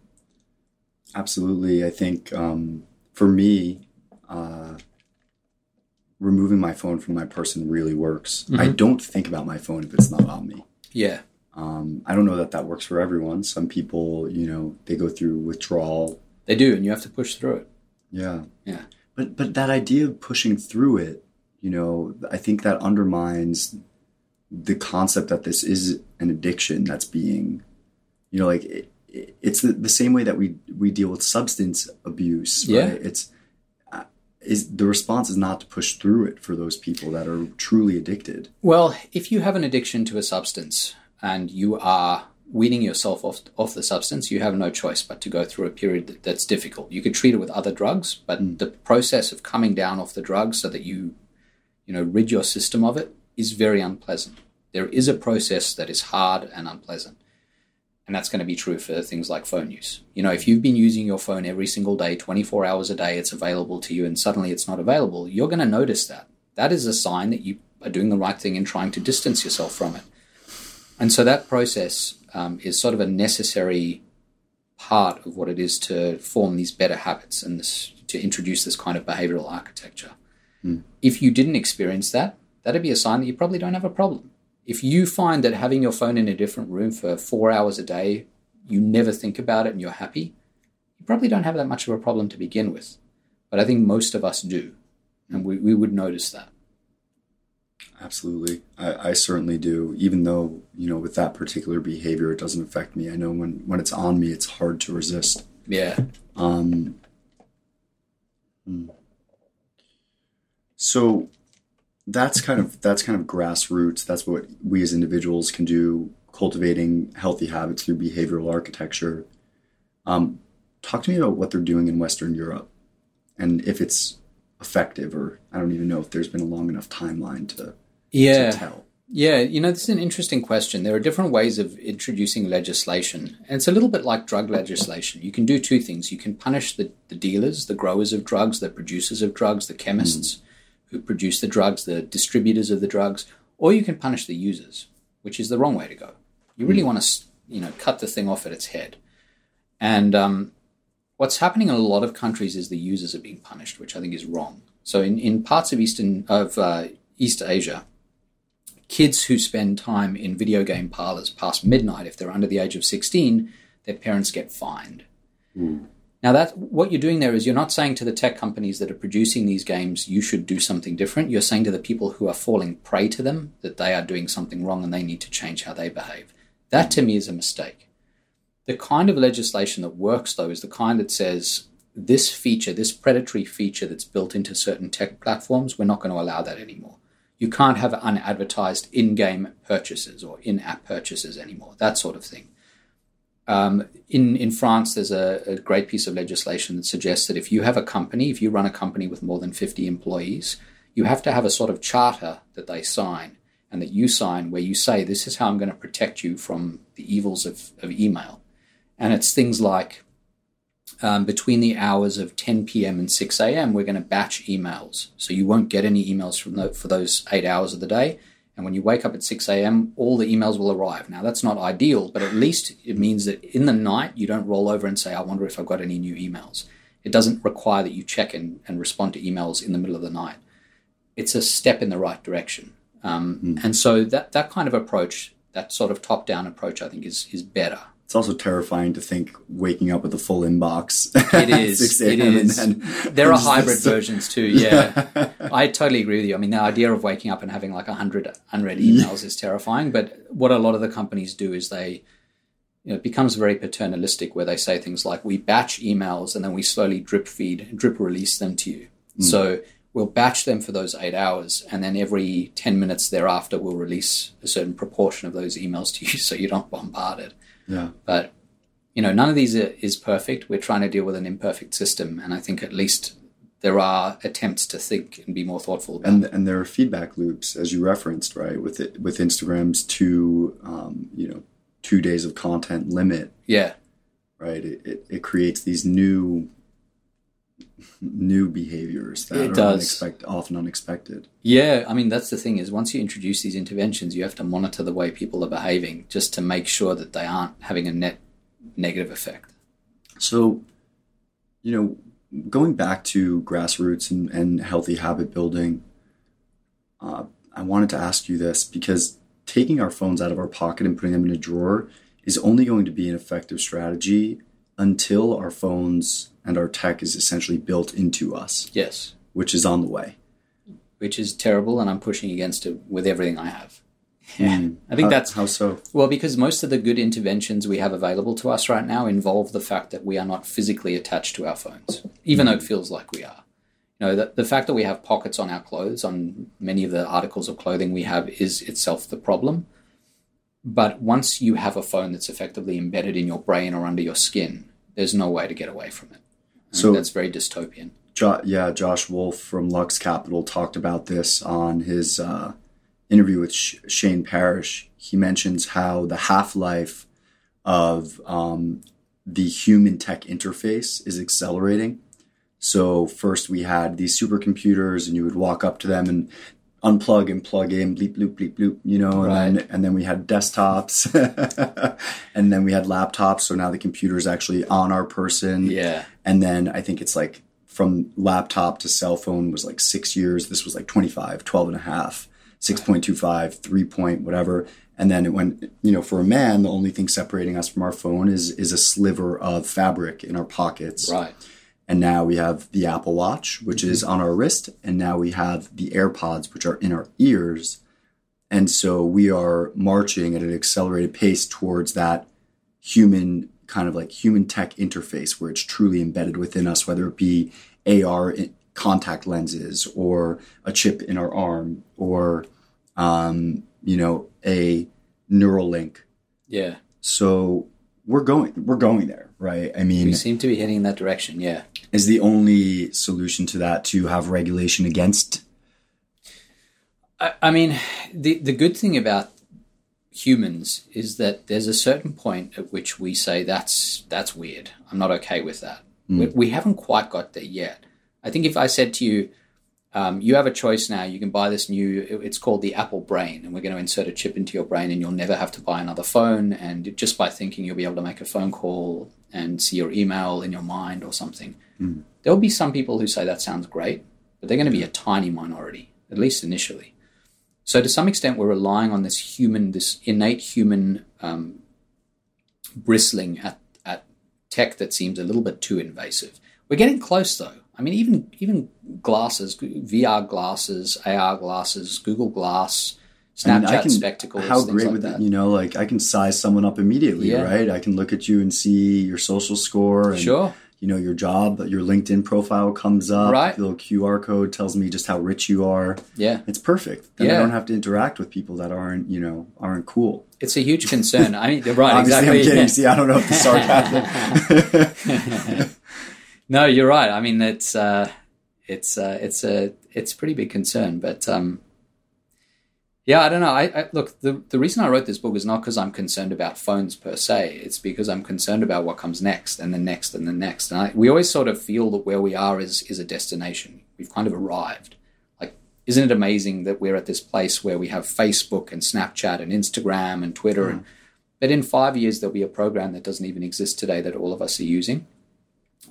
Absolutely. I think um, for me, uh, removing my phone from my person really works. Mm-hmm. I don't think about my phone if it's not on me. Yeah. Um, I don't know that that works for everyone. Some people, you know, they go through withdrawal. They do, and you have to push through it. Yeah. Yeah. But but that idea of pushing through it, you know, I think that undermines the concept that this is an addiction that's being, you know, like it, it's the, the same way that we we deal with substance abuse. Right? Yeah. It's uh, is the response is not to push through it for those people that are truly addicted. Well, if you have an addiction to a substance and you are weaning yourself off, off the substance, you have no choice but to go through a period that, that's difficult. You could treat it with other drugs, but mm. the process of coming down off the drug so that you, you know, rid your system of it is very unpleasant. There is a process that is hard and unpleasant. And that's going to be true for things like phone use. You know, if you've been using your phone every single day, 24 hours a day, it's available to you, and suddenly it's not available, you're going to notice that. That is a sign that you are doing the right thing and trying to distance yourself from it. And so that process um, is sort of a necessary part of what it is to form these better habits and this, to introduce this kind of behavioral architecture. Mm. If you didn't experience that, that'd be a sign that you probably don't have a problem. If you find that having your phone in a different room for four hours a day, you never think about it and you're happy, you probably don't have that much of a problem to begin with. But I think most of us do, and we, we would notice that. Absolutely. I, I, certainly do. Even though, you know, with that particular behavior, it doesn't affect me. I know when, when it's on me, it's hard to resist. Yeah. Um, hmm. so that's kind of, that's kind of grassroots. That's what we as individuals can do, cultivating healthy habits through behavioral architecture. Um, talk to me about what they're doing in Western Europe and if it's effective or I don't even know if there's been a long enough timeline to yeah. to tell? Yeah, you know, this is an interesting question. There are different ways of introducing legislation. And it's a little bit like drug legislation. You can do two things. You can punish the, the dealers, the growers of drugs, the producers of drugs, the chemists mm. who produce the drugs, the distributors of the drugs, or you can punish the users, which is the wrong way to go. You really mm. want to, you know, cut the thing off at its head. And um, what's happening in a lot of countries is the users are being punished, which I think is wrong. So in, in parts of Eastern of uh, East Asia, kids who spend time in video game parlors past midnight, if they're under the age of 16, their parents get fined. Mm. Now, that what you're doing there is you're not saying to the tech companies that are producing these games you should do something different. You're saying to the people who are falling prey to them that they are doing something wrong and they need to change how they behave. That to me is a mistake. The kind of legislation that works, though, is the kind that says this feature, this predatory feature that's built into certain tech platforms, we're not going to allow that anymore you can't have unadvertised in-game purchases or in-app purchases anymore. That sort of thing. Um, in in France, there's a, a, great piece of legislation that suggests that if you have a company, if you run a company with more than 50 employees, you have to have a sort of charter that they sign and that you sign where you say this is how I'm going to protect you from the evils of, of email. And it's things like um, between the hours of 10 p.m. and 6 a.m., we're going to batch emails. So you won't get any emails from the, for those eight hours of the day. And when you wake up at 6 a.m., all the emails will arrive. Now, that's not ideal, but at least it means that in the night, you don't roll over and say, I wonder if I've got any new emails. It doesn't require that you check in and respond to emails in the middle of the night. It's a step in the right direction. Um, mm. And so that, that kind of approach, that sort of top down approach, I think is, is better it's also terrifying to think waking up with a full inbox. It is. it is. there are hybrid versions too. Yeah. [LAUGHS] yeah. I totally agree with you. I mean, the idea of waking up and having like a hundred unread emails is terrifying. But what a lot of the companies do is they, you know, it becomes very paternalistic where they say things like, "We batch emails and then we slowly drip feed, drip release them to you." Mm. So we'll batch them for those eight hours, and then every ten minutes thereafter, we'll release a certain proportion of those emails to you, [LAUGHS] so you're not bombarded. Yeah. But you know, none of these are, is perfect. We're trying to deal with an imperfect system, and I think at least there are attempts to think and be more thoughtful. About and and there are feedback loops, as you referenced, right? With it with Instagram's two, um, you know, two days of content limit. Yeah. Right. It, it, it creates these new new behaviors that it are. Unexpected, often unexpected. Yeah, I mean that's the thing is once you introduce these interventions, you have to monitor the way people are behaving just to make sure that they aren't having a net negative effect. So, you know, going back to grassroots and, and healthy habit building, uh, I wanted to ask you this because taking our phones out of our pocket and putting them in a drawer is only going to be an effective strategy until our phones and our tech is essentially built into us. Yes. Which is on the way. Which is terrible, and I'm pushing against it with everything I have. Yeah. Mm. [LAUGHS] I think how, that's how so. Well, because most of the good interventions we have available to us right now involve the fact that we are not physically attached to our phones, even mm. though it feels like we are. You know, the, the fact that we have pockets on our clothes, on many of the articles of clothing we have, is itself the problem. But once you have a phone that's effectively embedded in your brain or under your skin, there's no way to get away from it. So that's very dystopian. Jo- yeah, Josh Wolfe from Lux Capital talked about this on his uh, interview with Sh- Shane Parrish, he mentions how the half life of um, the human tech interface is accelerating. So first we had these supercomputers, and you would walk up to them and unplug and plug in, bleep bloop bleep bloop, you know, and then and then we had desktops, [LAUGHS] and then we had laptops. So now the computer is actually on our person. Yeah. And then I think it's like from laptop to cell phone was like six years. This was like 25, 12 and a half, 6.25, 3 point, whatever. And then it went, you know, for a man, the only thing separating us from our phone is is a sliver of fabric in our pockets. Right. And now we have the Apple Watch, which mm-hmm. is on our wrist. And now we have the AirPods, which are in our ears. And so we are marching at an accelerated pace towards that human kind of like human tech interface where it's truly embedded within us, whether it be AR contact lenses or a chip in our arm or, um, you know, a neural link. Yeah. So we're going, we're going there, right? I mean, We seem to be heading in that direction. Yeah. is the only solution to that to have regulation against I, I mean, the the good thing about humans is that there's a certain point at which we say that's that's weird. I'm not okay with that. We, we haven't quite got there yet. I think if I said to you, um, you have a choice now. You can buy this new. it- It's called the Apple Brain, and we're going to insert a chip into your brain, and you'll never have to buy another phone. And just by thinking, you'll be able to make a phone call and see your email in your mind or something. There will be some people who say that sounds great, but they're going to be a tiny minority, at least initially. So to some extent, we're relying on this human, this innate human um, bristling at, at tech that seems a little bit too invasive. We're getting close, though. I mean, even even glasses, VR glasses, AR glasses, Google Glass, I mean, Snapchat I can- spectacles, How great like would that. that? You know, like I can size someone up immediately, Yeah. right? I can look at you and see your social score and Sure. You know your job, your LinkedIn profile comes up. Right. The little QR code tells me just how rich you are. Yeah, It's perfect. Then I don't have to interact with people that aren't, you know, aren't cool. it's a huge concern. I mean, right, Obviously, exactly. I'm kidding. yeah. See, I don't know if the sarcasm. [LAUGHS] No, you're right. I mean, it's uh, it's uh, it's a it's a pretty big concern. But um, yeah, I don't know. I, I look the the reason I wrote this book is not because I'm concerned about phones per se. It's because I'm concerned about what comes next, and the next, and the next. And I, we always sort of feel that where we are is is a destination. We've kind of arrived. Like, isn't it amazing that we're at this place where we have Facebook and Snapchat and Instagram and Twitter, and but in five years there'll be a program that doesn't even exist today that all of us are using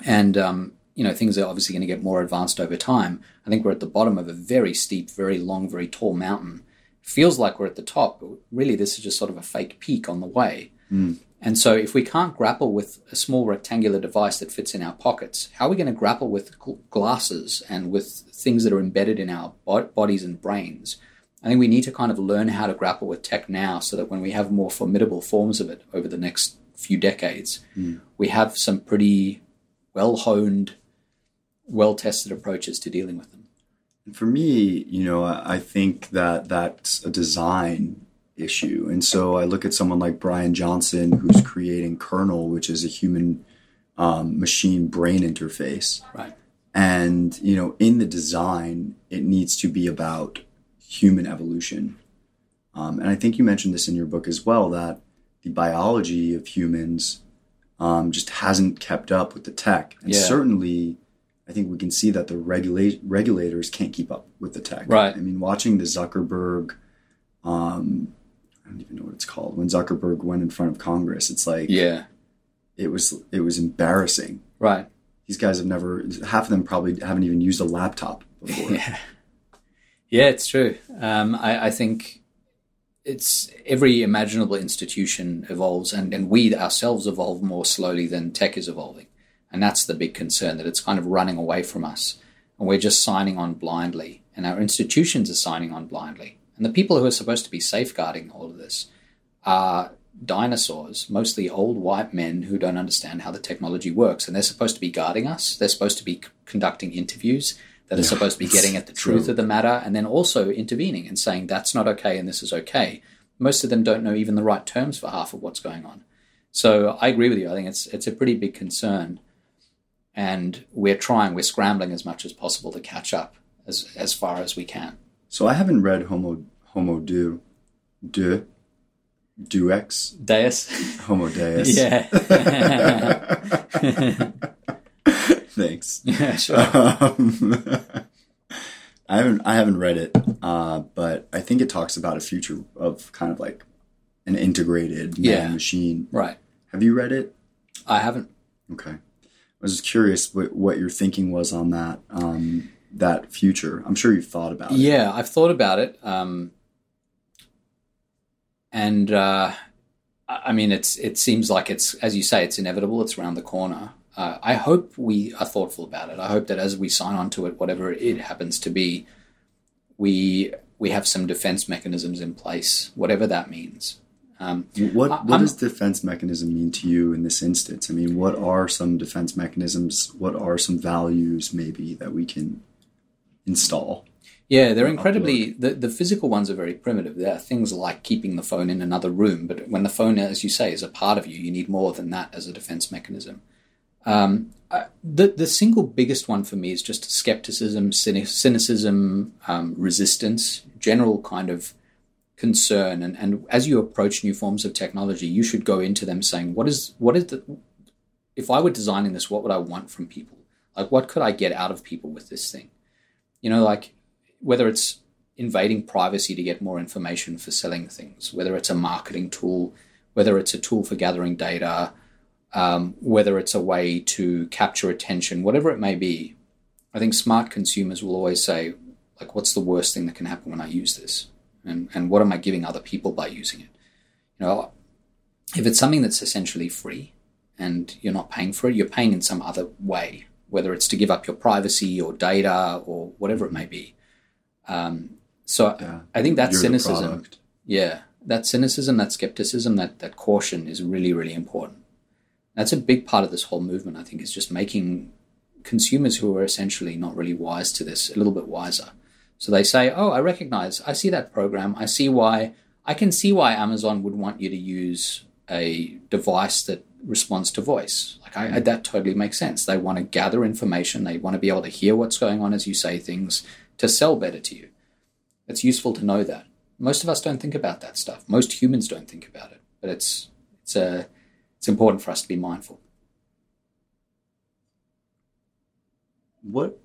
and um, you know things are obviously going to get more advanced over time. I think we're at the bottom of a very steep, very long, very tall mountain. Feels like we're at the top, but really this is just sort of a fake peak on the way. Mm. And so, if we can't grapple with a small rectangular device that fits in our pockets, how are we going to grapple with glasses and with things that are embedded in our bodies and brains? I think we need to kind of learn how to grapple with tech now so that when we have more formidable forms of it over the next few decades, mm. we have some pretty well honed, well tested approaches to dealing with them. For me, you know, I think that that's a design issue. And so I look at someone like Bryan Johnson, who's creating Kernel, which is a human um, machine brain interface. Right. And, you know, in the design, it needs to be about human evolution. Um, and I think you mentioned this in your book as well that the biology of humans um, just hasn't kept up with the tech. And Yeah. certainly, I think we can see that the regula- regulators can't keep up with the tech. Right. I mean, watching the Zuckerberg, um, I don't even know what it's called, when Zuckerberg went in front of Congress, it's like, Yeah. it was it was embarrassing. Right. These guys have never, half of them probably haven't even used a laptop before. Yeah. [LAUGHS] Yeah, it's true. Um, I, I think it's every imaginable institution evolves, and, and we ourselves evolve more slowly than tech is evolving. And that's the big concern that it's kind of running away from us. And we're just signing on blindly, and our institutions are signing on blindly. And the people who are supposed to be safeguarding all of this are dinosaurs, mostly old white men who don't understand how the technology works. And they're supposed to be guarding us. They're supposed to be c- conducting interviews that are supposed to be getting at the truth true. of the matter and then also intervening and saying that's not okay and this is okay. Most of them don't know even the right terms for half of what's going on. So I agree with you. I think it's it's a pretty big concern. And we're trying, we're scrambling as much as possible to catch up as as far as we can. So I haven't read Homo Homo do, de, duex, Deus. Homo deus. [LAUGHS] Yeah. [LAUGHS] Thanks. yeah, sure. Um, [LAUGHS] I haven't I haven't read it, uh, but I think it talks about a future of kind of like an integrated man Yeah. machine. Right. Have you read it? I haven't. Okay. I was just curious what, what your thinking was on that um, that future. I'm sure you've thought about it. Yeah, I've thought about it. Um, and uh, I mean, it's it seems like it's as you say, it's inevitable. It's around the corner. Uh, I hope we are thoughtful about it. I hope that as we sign on to it, whatever it happens to be, we we have some defense mechanisms in place, whatever that means. Um, What what I'm- does defense mechanism mean to you in this instance? I mean, what are some defense mechanisms? What are some values maybe that we can install? Yeah, they're incredibly. The, the physical ones are very primitive. There are things like keeping the phone in another room, but when the phone, as you say, is a part of you, you need more than that as a defense mechanism. Um, uh, the the single biggest one for me is just skepticism, cynic, cynicism, um, resistance, general kind of concern. And, and as you approach new forms of technology, you should go into them saying, "What is what is the? If I were designing this, what would I want from people? Like, what could I get out of people with this thing? You know, like whether it's invading privacy to get more information for selling things, whether it's a marketing tool, whether it's a tool for gathering data, um, whether it's a way to capture attention, whatever it may be, I think smart consumers will always say, like, what's the worst thing that can happen when I use this? And, and what am I giving other people by using it? You know, if it's something that's essentially free and you're not paying for it, you're paying in some other way, whether it's to give up your privacy or data or whatever it may be. Um, so Yeah. I think that You're cynicism, yeah, that cynicism, that skepticism, that that caution is really, really important. That's a big part of this whole movement. I think is just making consumers who are essentially not really wise to this a little bit wiser. So they say, "Oh, I recognize. I see that program. I see why. I can see why Amazon would want you to use a device that responds to voice. Like I, that totally makes sense. They want to gather information. They want to be able to hear what's going on as you say things to sell better to you. It's useful to know that. Most of us don't think about that stuff. Most humans don't think about it, but it's it's a it's important for us to be mindful. What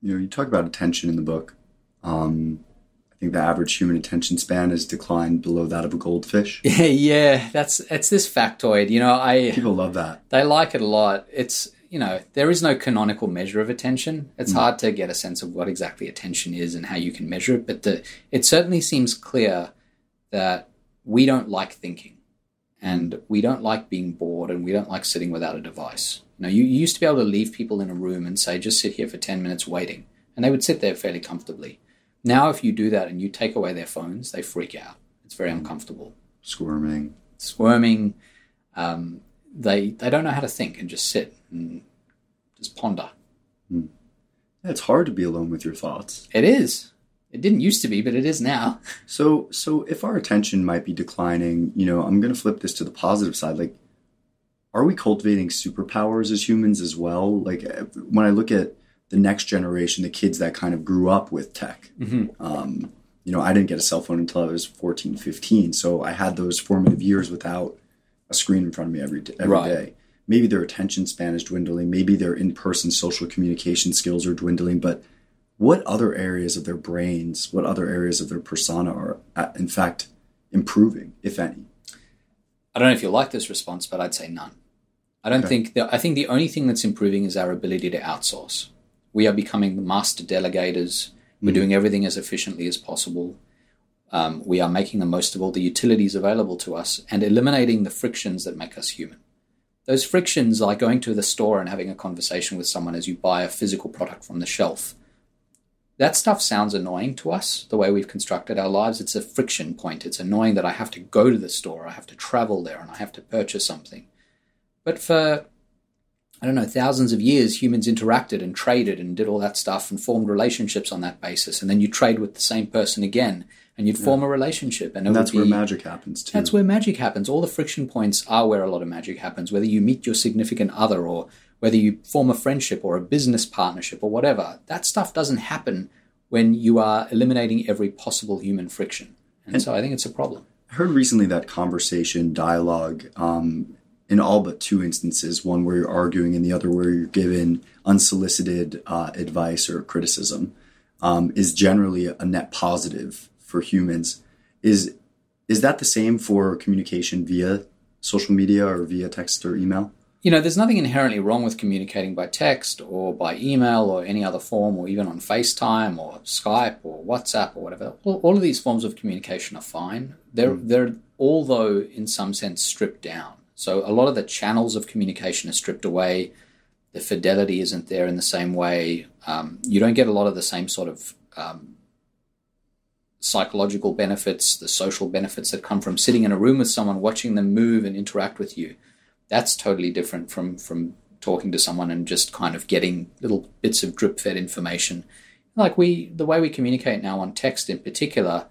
you know, you talk about attention in the book. Um, I think the average human attention span has declined below that of a goldfish. Yeah, [LAUGHS] yeah, that's it's this factoid. You know, I People love that. they like it a lot. It's you know there is no canonical measure of attention. It's hard to get a sense of what exactly attention is and how you can measure it. But the, it certainly seems clear that we don't like thinking, and we don't like being bored, and we don't like sitting without a device. Now, you, you used to be able to leave people in a room and say, "Just sit here for ten minutes waiting," and they would sit there fairly comfortably. Now, if you do that and you take away their phones, they freak out. It's very uncomfortable Squirming. squirming. Um, they they don't know how to think and just sit and just ponder. Yeah, it's hard to be alone with your thoughts. It is. It didn't used to be, but it is now. So, so if our attention might be declining, you know, I'm going to flip this to the positive side. Like, are we cultivating superpowers as humans as well? Like, when I look at the next generation, the kids that kind of grew up with tech, um, you know, I didn't get a cell phone until I was 14, 15. So I had those formative years without a screen in front of me every d- every Right. day. Maybe their attention span is dwindling. Maybe their in-person social communication skills are dwindling. But what other areas of their brains, what other areas of their persona are, uh, in fact, improving, if any? I don't know if you'll like this response, but I'd say none. I don't Okay. think the, I think the only thing that's improving is our ability to outsource. We are becoming the master delegators. We're doing everything as efficiently as possible. Um, we are making the most of all the utilities available to us and eliminating the frictions that make us human. Those frictions, like going to the store and having a conversation with someone as you buy a physical product from the shelf, that stuff sounds annoying to us, the way we've constructed our lives. It's a friction point. It's annoying that I have to go to the store, I have to travel there, and I have to purchase something. But for, I don't know, thousands of years, humans interacted and traded and did all that stuff and formed relationships on that basis. And then you trade with the same person again, and you'd form a relationship. And, And that's would where magic happens too. that's where magic happens. All the friction points are where a lot of magic happens, whether you meet your significant other or whether you form a friendship or a business partnership or whatever. That stuff doesn't happen when you are eliminating every possible human friction. And, and so I think it's a problem. I heard recently that conversation, dialogue, um, in all but two instances, one where you're arguing and the other where you're given unsolicited uh, advice or criticism, um, is generally a net positive for humans. Is is that the same for communication via social media or via text or email? You know, there's nothing inherently wrong with communicating by text or by email or any other form or even on FaceTime or Skype or WhatsApp or whatever. All, all of these forms of communication are fine. They're, mm. they're although in some sense stripped down. So a lot of the channels of communication are stripped away. The fidelity isn't there in the same way. Um, you don't get a lot of the same sort of um, psychological benefits, the social benefits that come from sitting in a room with someone, watching them move and interact with you that's totally different from from talking to someone and just kind of getting little bits of drip fed information. Like we, the way we communicate now on text in particular,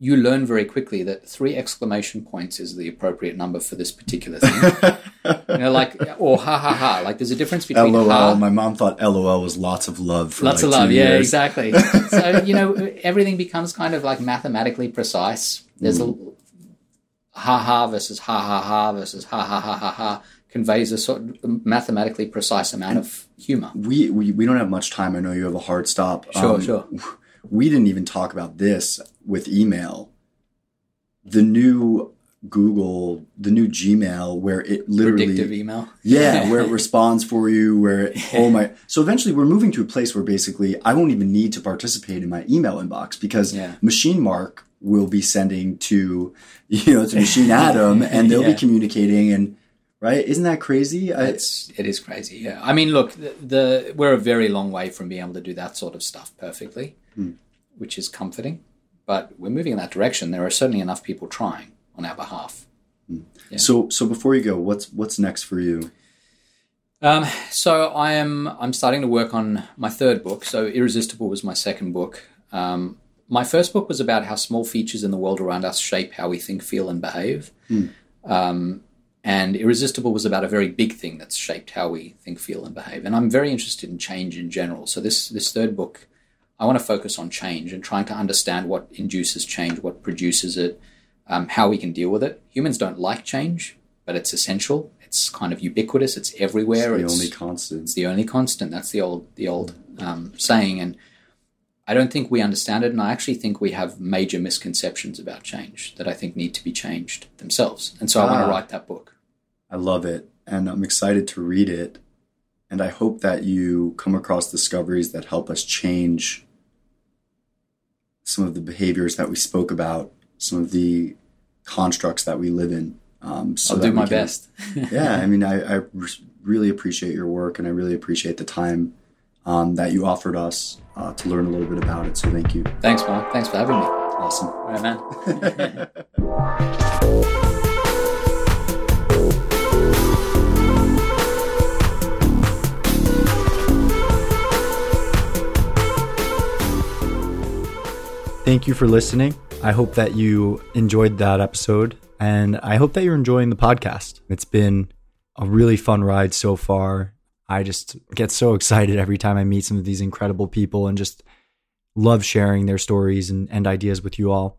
you learn very quickly that three exclamation points is the appropriate number for this particular thing. [LAUGHS] you know, like or ha ha ha. Like there's a difference between LOL. Ha, my mom thought LOL was lots of love. For lots like of love. Yeah, years. exactly. [LAUGHS] so you know, everything becomes kind of like mathematically precise. There's mm. a ha ha versus ha ha ha versus ha ha ha ha ha conveys a sort of mathematically precise amount of humor. We, we we don't have much time. I know you have a hard stop. Sure, um, sure. We didn't even talk about this with email. The new Google, the new Gmail, where it literally predictive email. yeah, [LAUGHS] where it responds for you. Where it, oh my, so eventually we're moving to a place where basically I won't even need to participate in my email inbox because yeah. Machine Marc will be sending to you know to Machine [LAUGHS] Adam, and they'll yeah. be communicating and right isn't that crazy it's it is crazy yeah i mean look the, the, we're a very long way from being able to do that sort of stuff perfectly hmm. which is comforting but we're moving in that direction there are certainly enough people trying on our behalf hmm. yeah. so so before you go what's what's next for you um, so I am I'm starting to work on my third book. So Irresistible was my second book. Um, my first book was about how small features in the world around us shape how we think, feel, and behave. Mm. Um, and Irresistible was about a very big thing that's shaped how we think, feel, and behave. And I'm very interested in change in general. So this this third book, I want to focus on change and trying to understand what induces change, what produces it, um, how we can deal with it. Humans don't like change, but it's essential. It's kind of ubiquitous. It's everywhere. It's the it's, only constant. It's the only constant. That's the old the old um, saying. And I don't think we understand it, and I actually think we have major misconceptions about change that I think need to be changed themselves. And so I want to ah. write that book. I love it, and I'm excited to read it. And I hope that you come across discoveries that help us change some of the behaviors that we spoke about, some of the constructs that we live in. Um, so I'll do my can, best. [LAUGHS] yeah, I mean, I, I really appreciate your work, and I really appreciate the time um, that you offered us uh, to learn a little bit about it. So thank you. Thanks, Marc. Thanks for having me. Awesome. All right, man. [LAUGHS] [LAUGHS] Thank you for listening. I hope that you enjoyed that episode and I hope that you're enjoying the podcast. It's been a really fun ride so far. I just get so excited every time I meet some of these incredible people and just love sharing their stories and, and ideas with you all.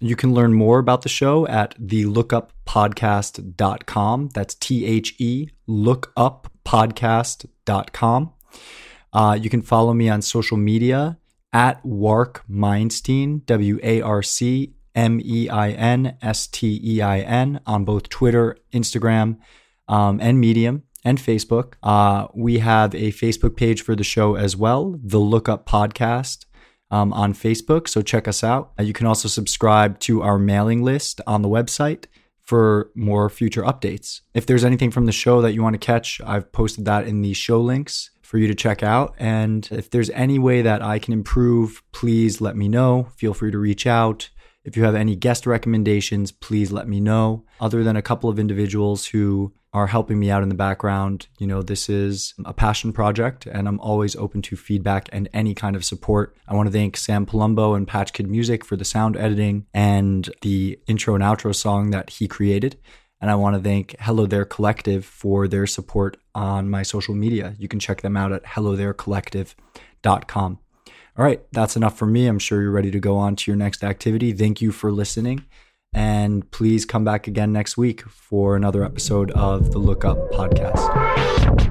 You can learn more about the show at thelookuppodcast.com. That's T H E, lookuppodcast.com. Uh, you can follow me on social media at Marc Weinstein, W A R C M E I N S T E I N, on both Twitter, Instagram, um, and Medium and Facebook. Uh, we have a Facebook page for the show as well, the Lookup Podcast. Um, on Facebook, so check us out. Uh, you can also subscribe to our mailing list on the website for more future updates. If there's anything from the show that you want to catch, I've posted that in the show links for you to check out. And if there's any way that I can improve, please let me know. Feel free to reach out. If you have any guest recommendations, please let me know. Other than a couple of individuals who are helping me out in the background, you know, this is a passion project and I'm always open to feedback and any kind of support. I want to thank Sam Palumbo and Patch Kid Music for the sound editing and the intro and outro song that he created. And I want to thank Hello There Collective for their support on my social media. You can check them out at hellotherecollective.com. All right, that's enough for me. I'm sure you're ready to go on to your next activity. Thank you for listening. And please come back again next week for another episode of the Look Up podcast.